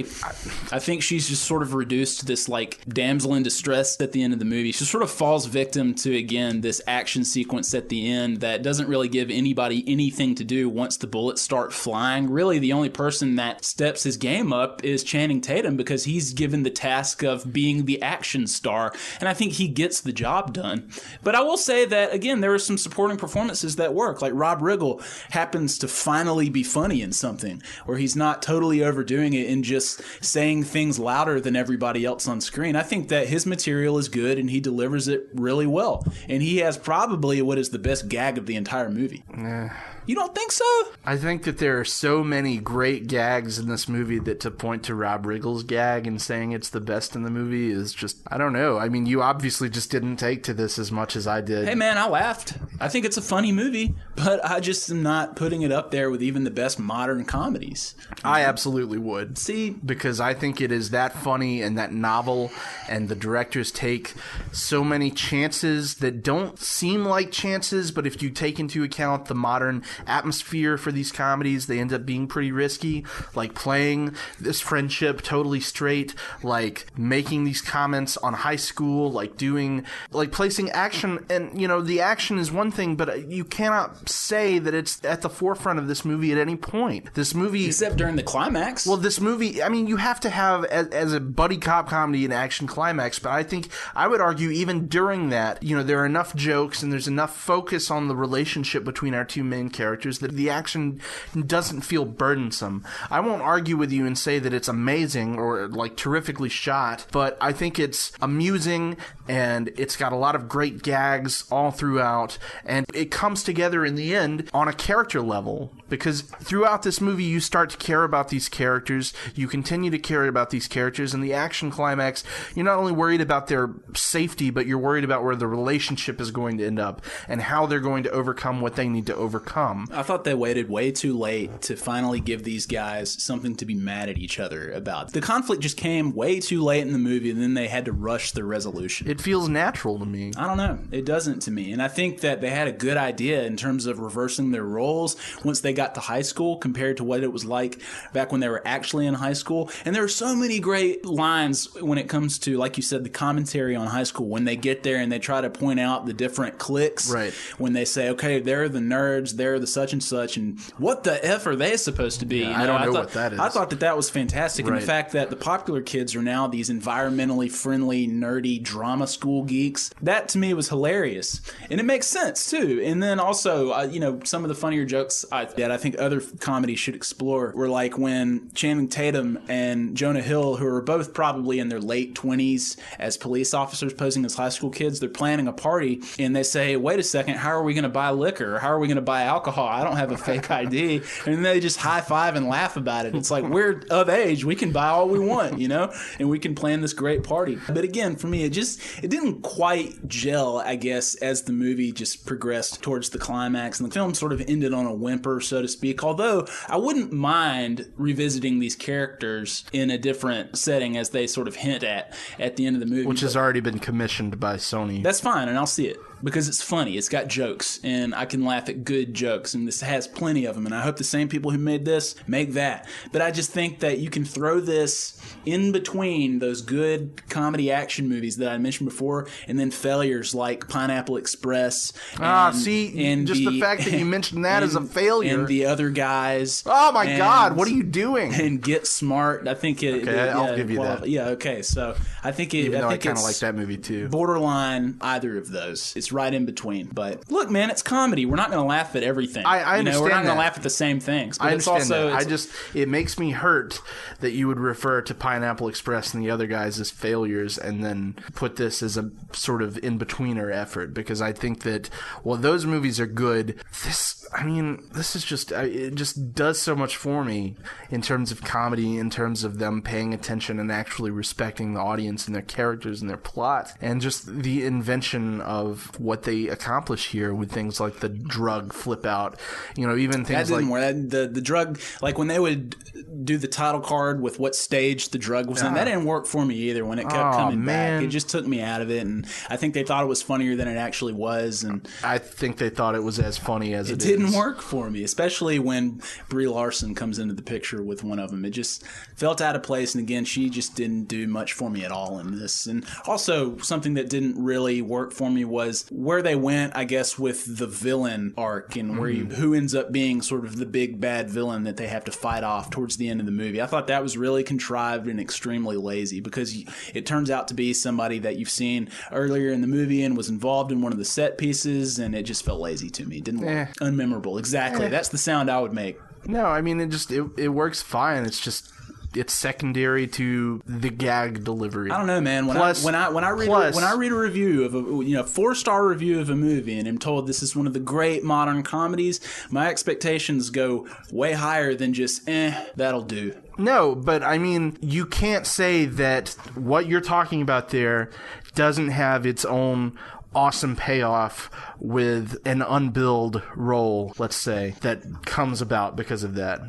I think she's just sort of reduced to this like damsel in distress at the end of the movie. She sort of falls victim to again this action sequence at the end that doesn't really give anybody anything to do once the bullets start flying. Really, the only person that steps his game up is Channing Tatum because he's given the task of being the action star, and I think he gets the job done. But I will say that again, there are some supporting performances that work. Like Rob Riggle happens to finally be funny in something where he's not totally overdoing it and just saying things louder than everybody else on screen. I think that his material is good and he delivers it really well. And he has probably what is the best gag of the entire movie. Uh, you don't think so? I think that there are so many great gags in this movie that to point to Rob Riggle's gag and saying it's the best in the movie is just I don't know. I mean, you obviously just didn't take to this as much as I did. Hey man, I laughed. I think it's a funny movie, but I just am not putting it up there with even the best modern comedies. I absolutely would. See, because I think it is that funny and that novel, and the directors take so many chances that don't seem like chances, but if you take into account the modern atmosphere for these comedies, they end up being pretty risky. Like playing this friendship totally straight, like making these comments on high school, like doing, like placing action, and you know, the action is one thing, but you cannot say that it's at the forefront of this movie at any point. This movie, except during the climax. Well, this movie, I mean, you have to have as, as a buddy cop comedy an action climax, but I think I would argue even during that, you know, there are enough jokes and there's enough focus on the relationship between our two main characters that the action doesn't feel burdensome. I won't argue with you and say that it's amazing or like terrifically shot, but I think it's amusing and it's got a lot of great gags all throughout and it comes together in the end on a character level because throughout this movie you start to care about these characters, you continue to care about these characters and the action climax, you're not only worried about their safety, but you're worried about where the relationship is going to end up and how they're going to overcome what they need to overcome. I thought they waited way too late to finally give these guys something to be mad at each other about. The conflict just came way too late in the movie, and then they had to rush the resolution. It feels natural to me. I don't know. It doesn't to me. And I think that they had a good idea in terms of reversing their roles once they got to high school compared to what it was like back when they were actually in high school. And there are so many great lines when it comes to, like you said, the commentary on high school when they get there and they try to point out the different cliques. Right. When they say, okay, they're the nerds, they're the such and such, and what the F are they supposed to be? Yeah, I don't know thought, what that is. I thought that that was fantastic. And the fact that the popular kids are now these environmentally friendly, nerdy drama school geeks, that to me was hilarious. And it makes sense too. And then also, uh, you know, some of the funnier jokes I, that I think other comedies should explore were like when Channing Tatum and Jonah Hill, who are both probably in their late 20s as police officers posing as high school kids, they're planning a party and they say, wait a second, how are we going to buy liquor? How are we going to buy alcohol? Oh, I don't have a fake ID. And they just high five and laugh about it. It's like, we're of age. We can buy all we want, you know, and we can plan this great party. But again, for me, it just, it didn't quite gel, I guess, as the movie just progressed towards the climax. And the film sort of ended on a whimper, so to speak. Although I wouldn't mind revisiting these characters in a different setting as they sort of hint at at the end of the movie. Which has already been commissioned by Sony. That's fine, and I'll see it because it's funny. It's got jokes, and I can laugh at good jokes, and this has plenty of them. And I hope the same people who made this make that. But I just think that you can throw this in between those good comedy action movies that I mentioned before, and then failures like Pineapple Express. Ah, and- see, and just the fact that you mentioned that as a failure. and the other guys. Oh my and- God, what are you doing? And Get Smart. I think it. Okay, it- I'll yeah, give you quali- that. Yeah. Okay. So I think it. Even though I think kind of like that movie too. borderline either of those. It's right in between. But look, man, it's comedy. We're not going to laugh at everything. I, I You know, understand we're not going to laugh at the same things. But I it's understand also that. I just it makes me hurt that you would refer to Pineapple Express and the other guys as failures, and then put this as a sort of in betweener effort because I think that while those movies are good, this I mean this is just it just does so much for me in terms of comedy, in terms of them paying attention and actually respecting the audience and their characters and their plot, and just the invention of what they accomplish here with things like the drug flip out, you know, even that things didn't like work. The the drug, like when they would do the title card with what stage the drug was in. That ah. didn't work for me either when it kept Aw, coming man. back. It just took me out of it, and I think they thought it was funnier than it actually was, and I think they thought it was as funny as it it didn't is. work for me, especially when Brie Larson comes into the picture with one of them. It just felt out of place, and again, she just didn't do much for me at all in this. And also, something that didn't really work for me was where they went, I guess, with the villain arc and where you, who ends up being sort of the big bad villain that they have to fight off towards the end of the movie. I thought that was really contrived and extremely lazy because it turns out to be somebody that you've seen earlier in the movie and was involved in one of the set pieces, and it just felt lazy to me. It didn't. Eh. Unmemorable. Exactly. Eh. That's the sound I would make. No, I mean it just it, it works fine. It's just it's secondary to the gag delivery. I don't know, man. When Plus- I when I when I read plus- a, when I read a review of a you know four star review of a movie and I'm told this is one of the great modern comedies, my expectations go way higher than just eh, that'll do. No, but I mean, you can't say that what you're talking about there doesn't have its own awesome payoff with an unbilled role, let's say, that comes about because of that.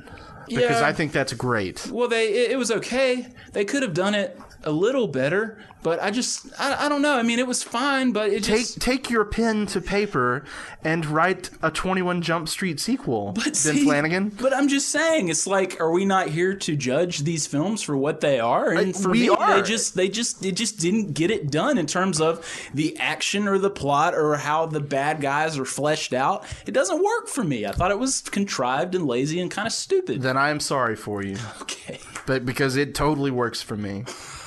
Because Yeah. I think that's great. Well, they it, it was okay. They could have done it a little better, but I just I, I don't know. I mean, it was fine, but it Take just take your pen to paper and write a 21 Jump Street sequel, but Ben see, Flanagan. But I'm just saying, it's like, are we not here to judge these films for what they are? And for me, are. they just, they just, it just didn't get it done in terms of the action or the plot or how the bad guys are fleshed out. It doesn't work for me. I thought it was contrived and lazy and kind of stupid. Then I am sorry for you. Okay. But because it totally works for me.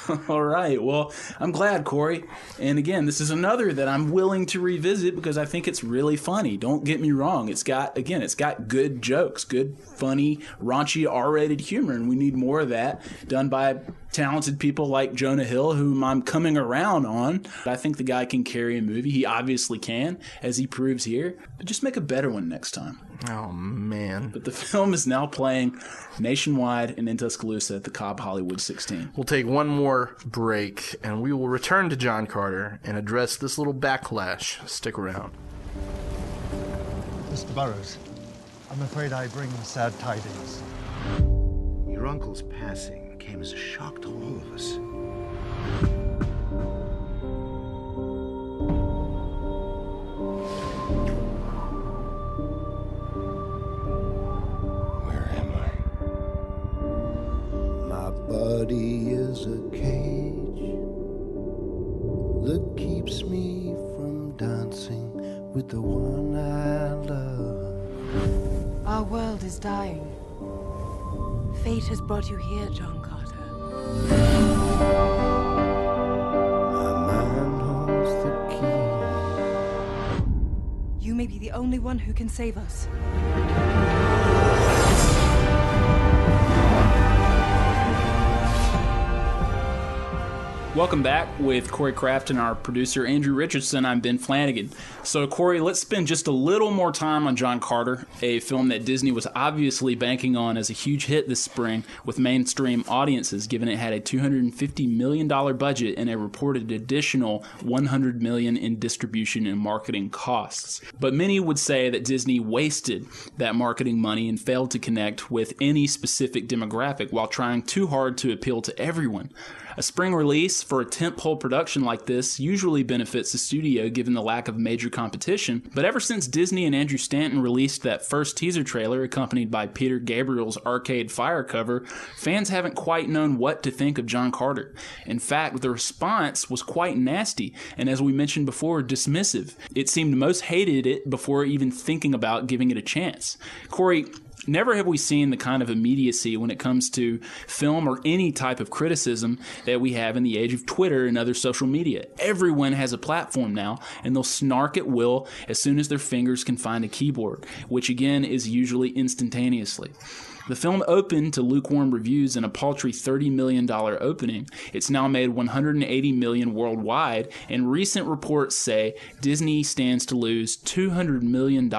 All right. Well, I'm glad, Corey. And again, this is another that I'm willing to revisit because I think it's really funny. Don't get me wrong. It's got, again, it's got good jokes, good, funny, raunchy, R rated humor. And we need more of that done by talented people like Jonah Hill, whom I'm coming around on. I think the guy can carry a movie. He obviously can, as he proves here. But just make a better one next time. Oh, man. But the film is now playing nationwide and in Tuscaloosa at the Cobb Hollywood 16. We'll take one more break and we will return to John Carter and address this little backlash. Stick around. Mr. Burrows. I'm afraid I bring sad tidings. Your uncle's passing came as a shock to all of us. Body is a cage that keeps me from dancing with the one I love. Our world is dying. Fate has brought you here, John Carter. My mind holds the key. You may be the only one who can save us. Welcome back with Corey Kraft and our producer Andrew Richardson. I'm Ben Flanagan. So, Corey, let's spend just a little more time on John Carter, a film that Disney was obviously banking on as a huge hit this spring with mainstream audiences, given it had a $250 million budget and a reported additional 100 million in distribution and marketing costs. But many would say that Disney wasted that marketing money and failed to connect with any specific demographic while trying too hard to appeal to everyone. A spring release for a tentpole production like this usually benefits the studio given the lack of major competition, but ever since Disney and Andrew Stanton released that first teaser trailer accompanied by Peter Gabriel's Arcade Fire cover, fans haven't quite known what to think of John Carter. In fact, the response was quite nasty, and as we mentioned before, dismissive. It seemed most hated it before even thinking about giving it a chance. Corey, Never have we seen the kind of immediacy when it comes to film or any type of criticism that we have in the age of Twitter and other social media. Everyone has a platform now, and they'll snark at will as soon as their fingers can find a keyboard, which again is usually instantaneously. The film opened to lukewarm reviews and a paltry $30 million opening. It's now made 180 million worldwide, and recent reports say Disney stands to lose $200 million,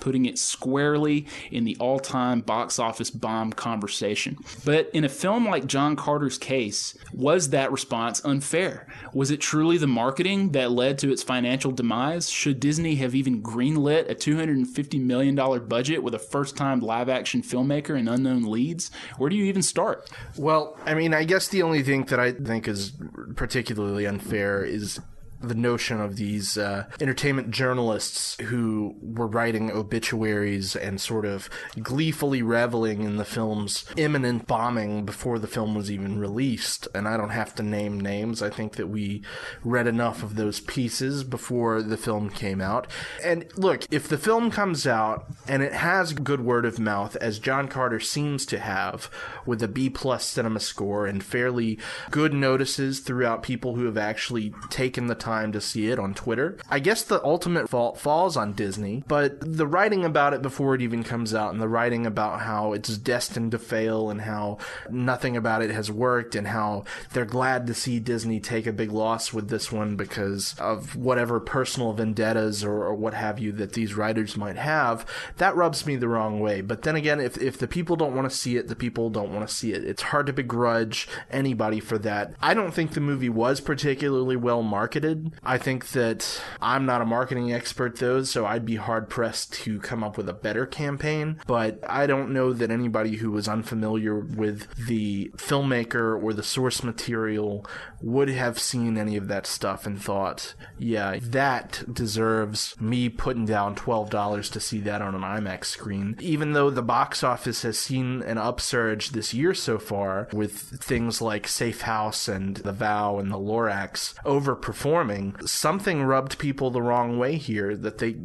putting it squarely in the all time box office bomb conversation. But in a film like John Carter's case, was that response unfair? Was it truly the marketing that led to its financial demise? Should Disney have even greenlit a $250 million budget with a first time live action filmmaker and and unknown leads. Where do you even start? Well, I mean, I guess the only thing that I think is particularly unfair is the notion of these uh, entertainment journalists who were writing obituaries and sort of gleefully reveling in the film's imminent bombing before the film was even released. And I don't have to name names. I think that we read enough of those pieces before the film came out. And look, if the film comes out and it has good word of mouth, as John Carter seems to have, with a B plus cinema score and fairly good notices throughout people who have actually taken the time to see it on Twitter. I guess the ultimate fault falls on Disney, but the writing about it before it even comes out and the writing about how it's destined to fail and how nothing about it has worked and how they're glad to see Disney take a big loss with this one because of whatever personal vendettas or, or what have you that these writers might have, that rubs me the wrong way. But then again, if, if the people don't want to see it, the people don't want to see it. It's hard to begrudge anybody for that. I don't think the movie was particularly well marketed. I think that I'm not a marketing expert though, so I'd be hard pressed to come up with a better campaign. But I don't know that anybody who was unfamiliar with the filmmaker or the source material would have seen any of that stuff and thought, yeah, that deserves me putting down $12 to see that on an IMAX screen. Even though the box office has seen an upsurge this year so far with things like Safe House and The Vow and The Lorax overperforming, something rubbed people the wrong way here that they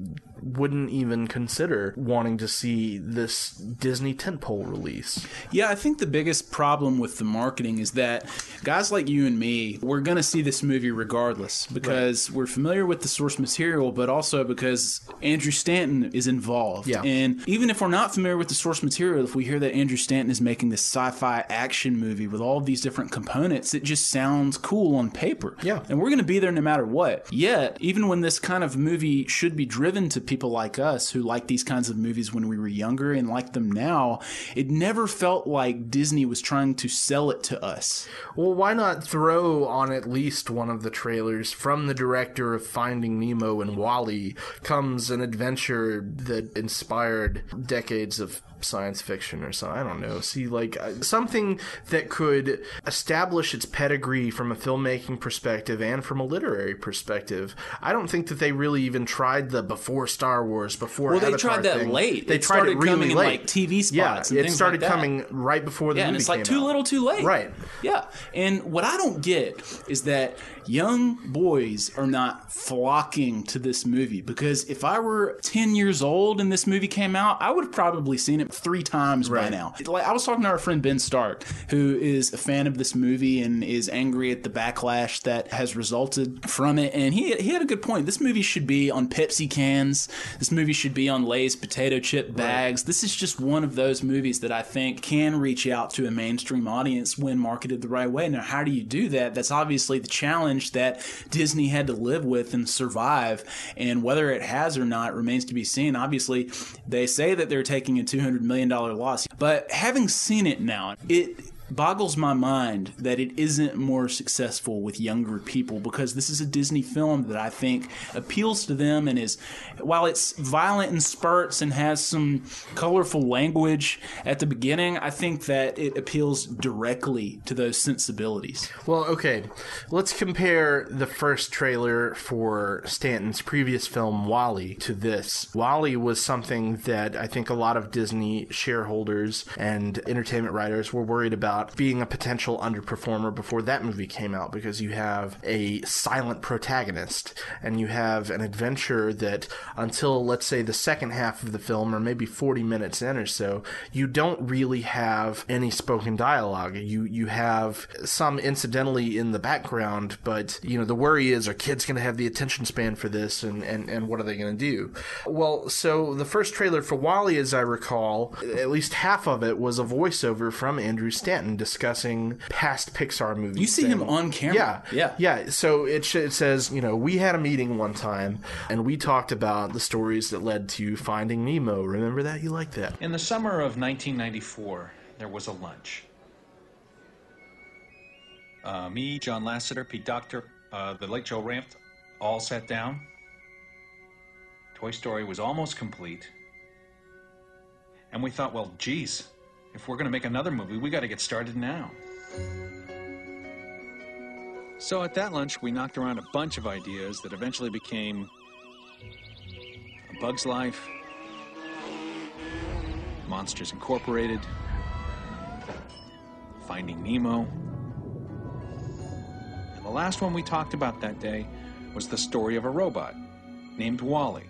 wouldn't even consider wanting to see this Disney tentpole release. Yeah, I think the biggest problem with the marketing is that guys like you and me, we're going to see this movie regardless because right. we're familiar with the source material, but also because Andrew Stanton is involved. Yeah. And even if we're not familiar with the source material, if we hear that Andrew Stanton is making this sci-fi action movie with all of these different components, it just sounds cool on paper. Yeah. And we're going to be there no matter what. Yet, even when this kind of movie should be driven to people like us who like these kinds of movies when we were younger and like them now, it never felt like Disney was trying to sell it to us. Well, why not throw on at least one of the trailers from the director of Finding Nemo and WALL-E comes an adventure that inspired decades of science fiction or something. I don't know. See, like uh, something that could establish its pedigree from a filmmaking perspective and from a literary perspective. I don't think that they really even tried the before Star Wars, before. Well, they tried that thing. late. They it tried started it really coming late. in like TV spots. Yeah, and it things started like coming right before the yeah, movie and it's like too out. little, too late. Right. Yeah, and what I don't get is that young boys are not flocking to this movie because if I were 10 years old and this movie came out, I would have probably seen it three times by Right. now. Like I was talking to our friend Ben Stark, who is a fan of this movie and is angry at the backlash that has resulted from it, and he he had a good point. This movie should be on Pepsi cans. This movie should be on Lay's potato chip bags. This is just one of those movies that I think can reach out to a mainstream audience when marketed the right way. Now, how do you do that? That's obviously the challenge that Disney had to live with and survive, and whether it has or not remains to be seen. Obviously, they say that they're taking a $200 million loss, but having seen it now, it boggles my mind that it isn't more successful with younger people because this is a Disney film that I think appeals to them and is while it's violent in spurts and has some colorful language at the beginning I think that it appeals directly to those sensibilities. Well, okay. Let's compare the first trailer for Stanton's previous film, WALL-E, to this. WALL-E was something that I think a lot of Disney shareholders and entertainment writers were worried about being a potential underperformer before that movie came out because you have a silent protagonist and you have an adventure that until, let's say, the second half of the film or maybe 40 minutes in or so, you don't really have any spoken dialogue. You, you have some incidentally in the background, but you know the worry is are kids going to have the attention span for this, and and and what are they going to do? Well, so the first trailer for WALL-E, as I recall, at least half of it was a voiceover from Andrew Stanton discussing past Pixar movies. You see him on camera. Yeah, Yeah. yeah. So it, sh- it says, you know, we had a meeting one time, and we talked about the stories that led to Finding Nemo. Remember that? You like that? In the summer of 1994, there was a lunch. Uh, me, John Lasseter, Pete Docter, uh, the late Joe Ranft, all sat down. Toy Story was almost complete. And we thought, well, geez, If we're going to make another movie, we got to get started now. So at that lunch, we knocked around a bunch of ideas that eventually became A Bug's Life, Monsters Incorporated, Finding Nemo. And the last one we talked about that day was the story of a robot named WALL-E.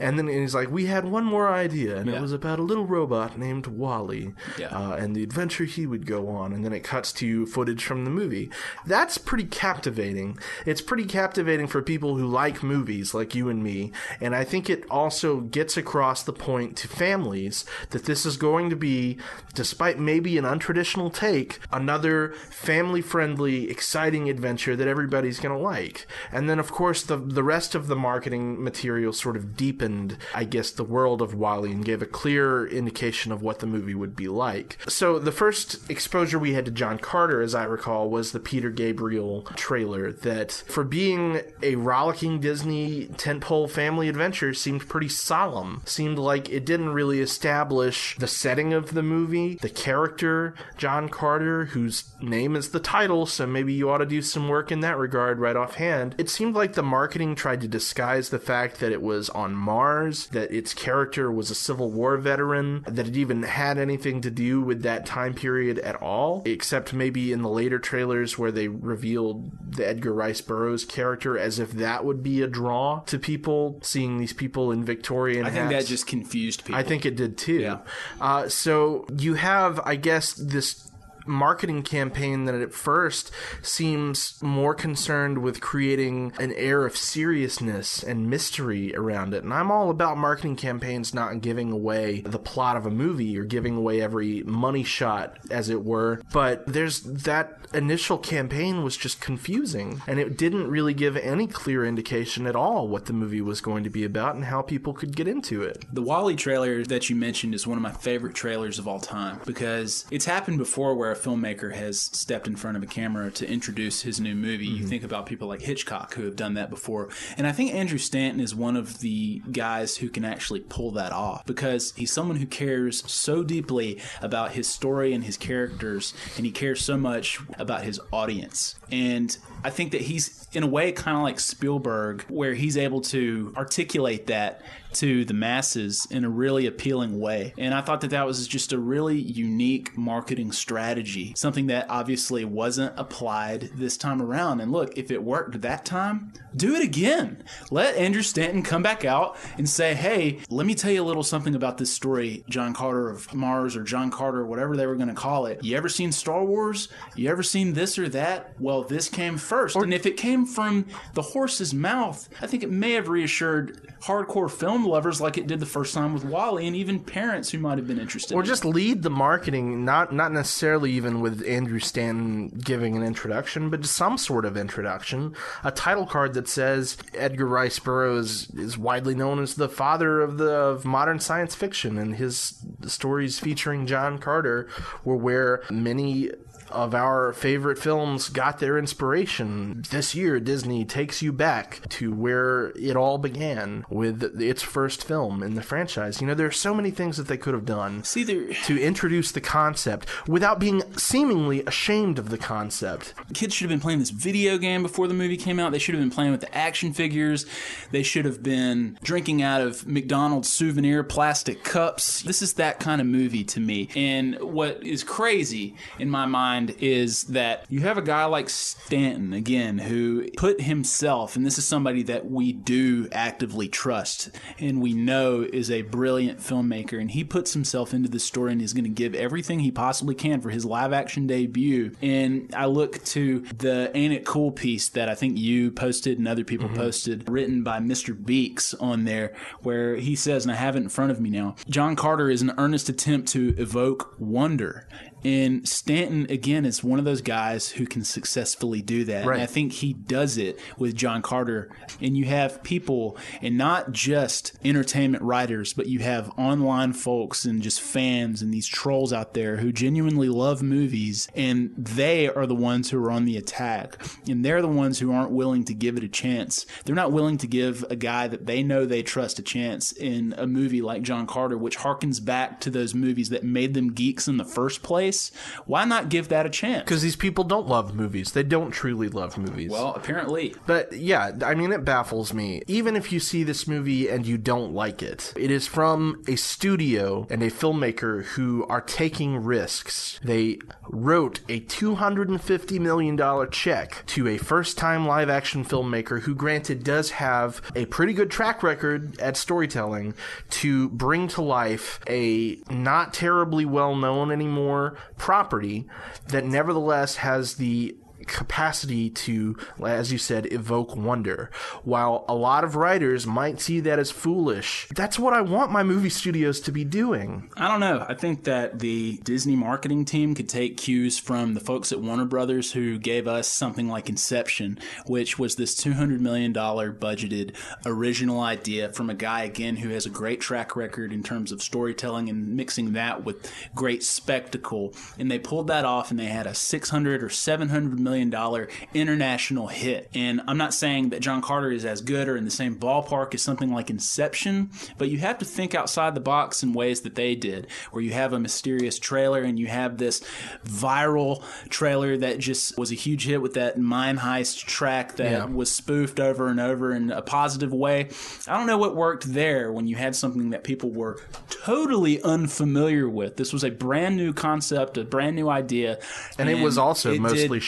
And then he's like, we had one more idea, and it was about a little robot named WALL-E, Yeah. uh, and the adventure he would go on. And then it cuts to footage from the movie. That's pretty captivating. It's pretty captivating for people who like movies, like you and me. And I think it also gets across the point to families that this is going to be, despite maybe an untraditional take, another family-friendly, exciting adventure that everybody's going to like. And then, of course, the the rest of the marketing material sort of deepened, I guess, the world of WALL-E and gave a clear indication of what the movie would be like. So the first exposure we had to John Carter, as I recall, was the Peter Gabriel trailer. That for being a rollicking Disney tentpole family adventure seemed pretty solemn. Seemed like it didn't really establish the setting of the movie, the character John Carter, whose name is the title. So maybe you ought to do some work in that regard right offhand. It seemed like the marketing tried to disguise the fact that it was on Mars, that its character was a Civil War veteran, that it even had anything to do with that time period at all, except maybe in the later trailers where they revealed the Edgar Rice Burroughs character as if that would be a draw to people seeing these people in Victorian I think hats. that just confused people. I think it did too. Uh, so you have, I guess, this marketing campaign that at first seems more concerned with creating an air of seriousness and mystery around it. And I'm all about marketing campaigns not giving away the plot of a movie or giving away every money shot, as it were. But there's that initial campaign was just confusing and it didn't really give any clear indication at all what the movie was going to be about and how people could get into it. The WALL-E trailer that you mentioned is one of my favorite trailers of all time because it's happened before where a filmmaker has stepped in front of a camera to introduce his new movie. You mm-hmm. think about people like Hitchcock who have done that before. And I think Andrew Stanton is one of the guys who can actually pull that off because he's someone who cares so deeply about his story and his characters and he cares so much about his audience. And I think that he's in a way kind of like Spielberg, where he's able to articulate that to the masses in a really appealing way. And I thought that that was just a really unique marketing strategy, something that obviously wasn't applied this time around. And look, if it worked that time, do it again. Let Andrew Stanton come back out and say, hey, let me tell you a little something about this story, John Carter of Mars or John Carter, whatever they were going to call it. You ever seen Star Wars? You ever seen this or that? Well, this came first. and if it came from the horse's mouth, I think it may have reassured hardcore film lovers like it did the first time with WALL-E and even parents who might have been interested. or in it. just lead the marketing not not necessarily even with Andrew Stanton giving an introduction but some sort of introduction a title card that says Edgar Rice Burroughs is widely known as the father of the of modern science fiction and his stories featuring John Carter were where many of our favorite films got their inspiration. This year, Disney takes you back to where it all began with its first film in the franchise. You know, there are so many things that they could have done See, there, to introduce the concept without being seemingly ashamed of the concept. kids should have been playing this video game before the movie came out. They should have been playing with the action figures. They should have been drinking out of McDonald's souvenir plastic cups. This is that kind of movie to me. And what is crazy in my mind is that you have a guy like Stanton, again, who put himself, and this is somebody that we do actively trust and we know is a brilliant filmmaker, and he puts himself into this story and is going to give everything he possibly can for his live action debut. And I look to the Ain't It Cool piece that I think you posted and other people mm-hmm. posted, written by Mr. Beaks on there, where he says, and I have it in front of me now John Carter is an earnest attempt to evoke wonder And Stanton, again, is one of those guys who can successfully do that. Right. And I think he does it with John Carter. And you have people, and not just entertainment writers, but you have online folks and just fans and these trolls out there who genuinely love movies. And they are the ones who are on the attack. And they're the ones who aren't willing to give it a chance. They're not willing to give a guy that they know they trust a chance in a movie like John Carter, which harkens back to those movies that made them geeks in the first place. Why not give that a chance? Because these people don't love movies. They don't truly love movies. Well, apparently. But yeah, I mean, it baffles me. Even if you see this movie and you don't like it, it is from a studio and a filmmaker who are taking risks. They wrote a $250 million check to a first time live action filmmaker who, granted, does have a pretty good track record at storytelling to bring to life a not terribly well known anymore property that nevertheless has the capacity to, as you said, evoke wonder. While a lot of writers might see that as foolish, that's what I want my movie studios to be doing. I don't know. I think that the Disney marketing team could take cues from the folks at Warner Brothers who gave us something like Inception, which was this $200 million budgeted original idea from a guy, again, who has a great track record in terms of storytelling and mixing that with great spectacle. And they pulled that off and they had a 600 or 700 million dollar international hit. And I'm not saying that John Carter is as good or in the same ballpark as something like Inception, but you have to think outside the box in ways that they did, where you have a mysterious trailer and you have this viral trailer that just was a huge hit with that Mind Heist track that Yeah. was spoofed over and over in a positive way. I don't know what worked there when you had something that people were totally unfamiliar with. This was a brand new concept, a brand new idea. And, it was also it did- mostly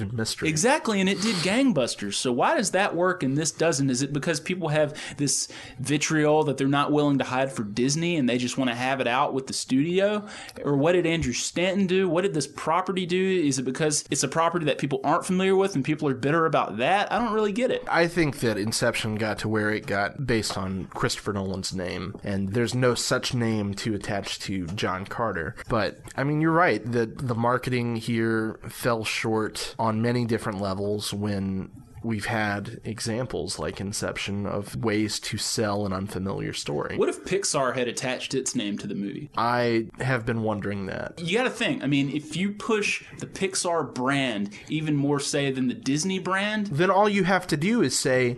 shrouded mystery. Exactly, and it did gangbusters. So why does that work and this doesn't? Is it because people have this vitriol that they're not willing to hide for Disney and they just want to have it out with the studio? Or what did Andrew Stanton do? What did this property do? Is it because it's a property that people aren't familiar with and people are bitter about that? I don't really get it. I think that Inception got to where it got based on Christopher Nolan's name, and there's no such name to attach to John Carter. But I mean, you're right. that the marketing here fell short on many different levels when we've had examples like Inception of ways to sell an unfamiliar story. What if Pixar had attached its name to the movie? I have been wondering that. You got to think. I mean, if you push the Pixar brand even more, say, than the Disney brand, then all you have to do is say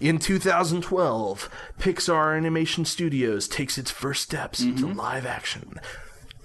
in 2012 pixar animation studios takes its first steps into mm-hmm. live action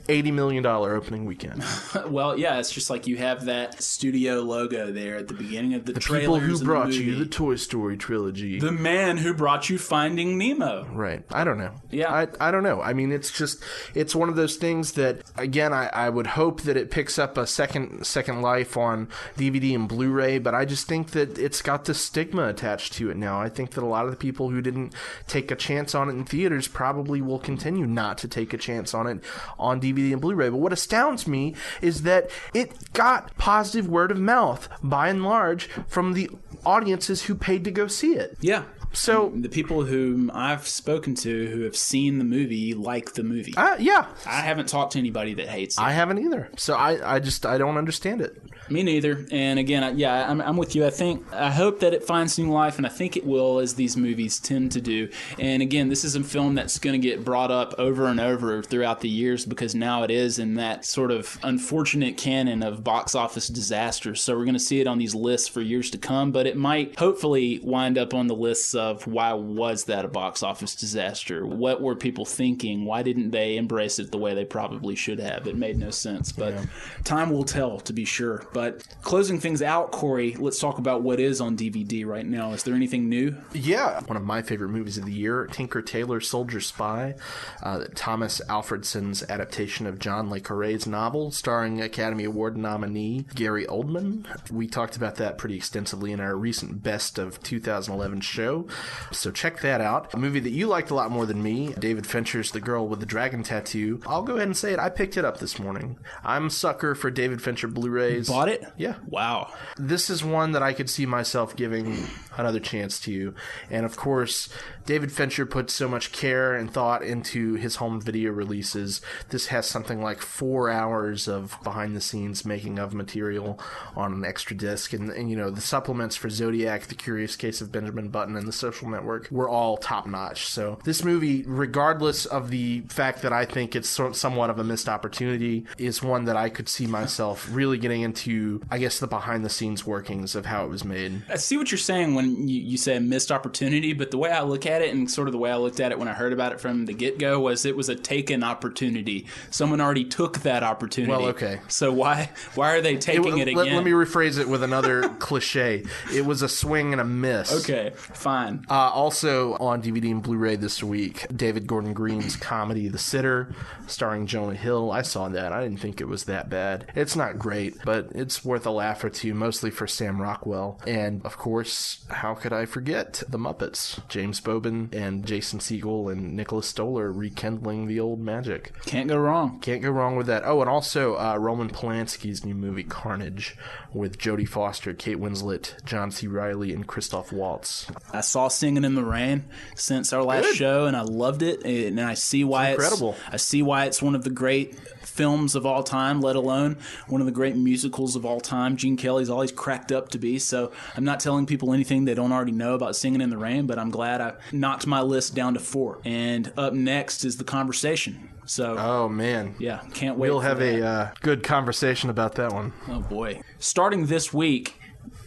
80 million dollar opening weekend well, yeah, it's just like you have that studio logo there at the beginning of the, trilogy. the people who and the brought you the toy story trilogy the man who brought you Finding Nemo. Right. I don't know. Yeah. I, I don't know. I mean, it's just, it's one of those things that, again, I, I would hope that it picks up a second, second life on DVD and Blu-ray, but I just think that it's got this stigma attached to it now. I think that a lot of the people who didn't take a chance on it in theaters probably will continue not to take a chance on it on DVD and Blu-ray. But what astounds me is that it got positive word of mouth by and large from the audiences who paid to go see it. Yeah. So the people whom I've spoken to who have seen the movie like the movie. Uh, yeah. I haven't talked to anybody that hates it. I haven't either. So I, I just I don't understand it. Me neither. And again, I, yeah, I'm, I'm with you. I think I hope that it finds new life, and I think it will, as these movies tend to do. And again, this is a film that's going to get brought up over and over throughout the years because now it is in that sort of unfortunate canon of box office disasters. So we're going to see it on these lists for years to come. But it might hopefully wind up on the lists of why was that a box office disaster? What were people thinking? Why didn't they embrace it the way they probably should have? It made no sense. But time will tell, to be sure. But closing things out, Corey, let's talk about what is on DVD right now. Is there anything new? Yeah, one of my favorite movies of the year, Tinker Tailor Soldier Spy, uh, Tomas Alfredson's adaptation of John Le Carre's novel, starring Academy Award nominee Gary Oldman. We talked about that pretty extensively in our recent Best of 2011 show. So check that out. A movie that you liked a lot more than me, David Fincher's The Girl with the Dragon Tattoo. I'll go ahead and say it. I picked it up this morning. I'm a sucker for David Fincher Blu-rays. Bought it? Yeah. Wow. This is one that I could see myself giving another chance to. And of course, David Fincher put so much care and thought into his home video releases. This has something like four hours of behind the scenes making of material on an extra disc. And, and, you know, the supplements for Zodiac, The Curious Case of Benjamin Button, and The Social Network were all top notch. So this movie, regardless of the fact that I think it's so, somewhat of a missed opportunity, is one that I could see myself really getting into, I guess, the behind the scenes workings of how it was made. I see what you're saying when you, you say missed opportunity, but the way I look at it and sort of the way I looked at it when I heard about it from the get go was it was a taken opportunity. Someone already took that opportunity. Well, okay. So why why are they taking it, let, again? let me rephrase it with another cliche. It was a swing and a miss. Okay, fine. Uh, also on DVD and Blu-ray this week, David Gordon Green's comedy The Sitter, starring Jonah Hill. I saw that. I didn't think it was that bad. It's not great, but it's worth a laugh or two, mostly for Sam Rockwell. And of course, how could I forget the Muppets? James Bobin and Jason Segel and Nicholas Stoller rekindling the old magic. Can't go wrong. Can't go wrong with that. Oh, and also uh, Roman Polanski's new movie Carnage with Jodie Foster, Kate Winslet, John C. Reilly, and Christoph Waltz. I saw Singing in the Rain since our last Good. show, and I loved it. And I see why It's it's, incredible. I see why it's one of the great films of all time, let alone one of the great musicals of all time. Gene Kelly's always cracked up to be. So I'm not telling people anything they don't already know about Singing in the Rain, but I'm glad I knocked my list down to four. And up next is the conversation. So Oh man, yeah, can't wait. we'll have that. a uh, good conversation about that one. Oh boy. Starting this week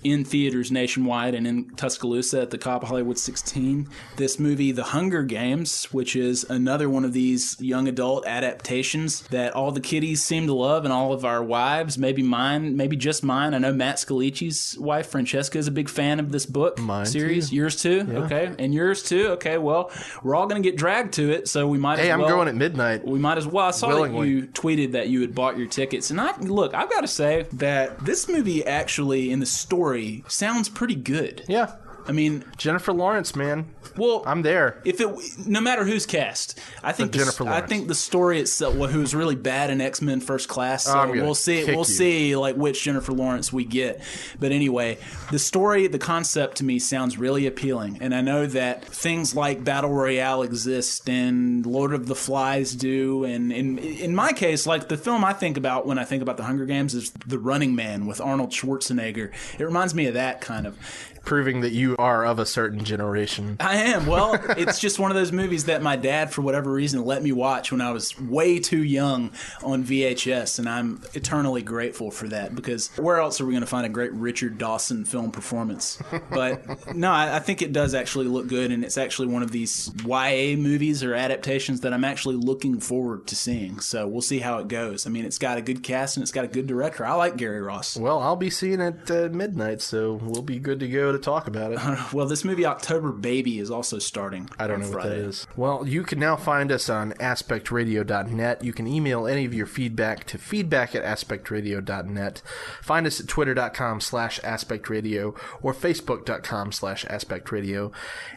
in theaters nationwide and in Tuscaloosa at the Cobb Hollywood 16, this movie, The Hunger Games, which is another one of these young adult adaptations that all the kiddies seem to love and all of our wives, maybe mine, maybe just mine. I know Matt Scalici's wife, Francesca, is a big fan of this book series. too. Yours too? Yeah. Okay. And yours too? Okay. Well, we're all going to get dragged to it, so we might Hey, as well. Hey, I'm going at midnight. We might as well. I saw Willingly. that you tweeted that you had bought your tickets, and I look. I've got to say that this movie actually, in the story, sounds pretty good. Yeah. I mean, Jennifer Lawrence, man. Well, I'm there. If it, no matter who's cast, I think the, Jennifer I think the story itself. Well, who was really bad in X Men First Class? So Oh, I'm gonna we'll see. We'll you. see like which Jennifer Lawrence we get. But anyway, the story, the concept to me sounds really appealing, and I know that things like Battle Royale exist and Lord of the Flies do, and in in my case, like the film I think about when I think about the Hunger Games is The Running Man with Arnold Schwarzenegger. It reminds me of that kind of. Proving that you are of a certain generation. I am. Well, it's just one of those movies that my dad, for whatever reason, let me watch when I was way too young on VHS, and I'm eternally grateful for that because where else are we going to find a great Richard Dawson film performance? But no, I, I think it does actually look good, and it's actually one of these YA movies or adaptations that I'm actually looking forward to seeing. So we'll see how it goes. I mean, it's got a good cast and it's got a good director. I like Gary Ross. Well, I'll be seeing it uh, midnight, so we'll be good to go to talk about it. well, this movie October Baby is also starting. I don't on know what that is. Well, you can now find us on aspectradio.net. You can email any of your feedback to feedback at aspectradio.net. Find us at twitter.com slash aspectradio or facebook.com slash aspectradio.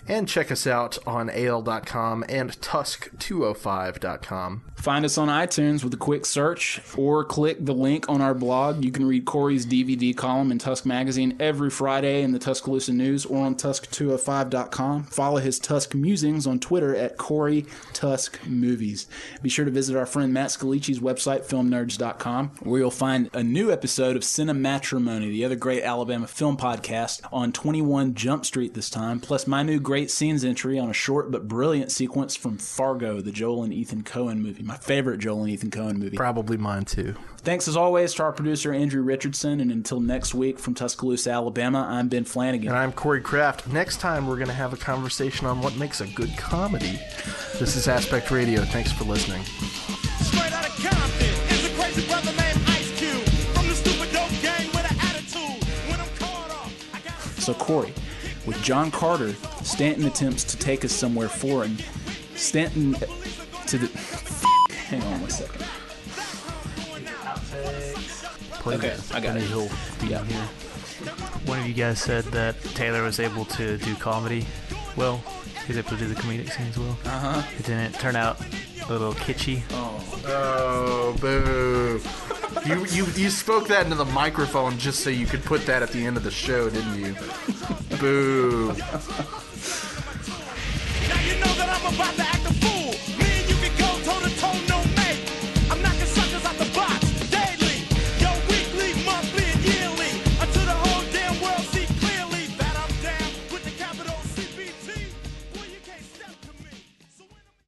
And check us out on al.com and tusk205.com. Find us on iTunes with a quick search or click the link on our blog. You can read Corey's DVD column in Tusk Magazine every Friday in the Tuscaloosa News or on Tusk205.com. Follow his Tusk musings on Twitter at Corey Tusk Movies. Be sure to visit our friend Matt Scalici's website, filmnerds.com, where you'll find a new episode of Cinematrimony, the other great Alabama film podcast, on 21 Jump Street this time, plus my new great scenes entry on a short but brilliant sequence from Fargo, the Joel and Ethan Coen movie. My favorite Joel and Ethan Coen movie. Probably mine too. Thanks as always to our producer Andrew Richardson, and until next week from Tuscaloosa, Alabama, I'm Ben Flanagan. And I'm Corey Kraft. Next time, we're going to have a conversation on what makes a good comedy. This is Aspect Radio. Thanks for listening. Straight out of Compton is a crazy brother named Ice Cube. From the stupid dope gang with an attitude. When I'm caught off, I got So, Corey, with John Carter, Stanton attempts to take us somewhere foreign. Stanton to the. Hang on one second. Play Okay, that. I got Benny it. Hill theme Yeah. here. One of you guys said that Taylor was able to do comedy. well. He was able to do the comedic scenes well. Uh huh. It didn't turn out a little kitschy. Oh, boo. You, you you spoke that into the microphone just so you could put that at the end of the show, didn't you? boo.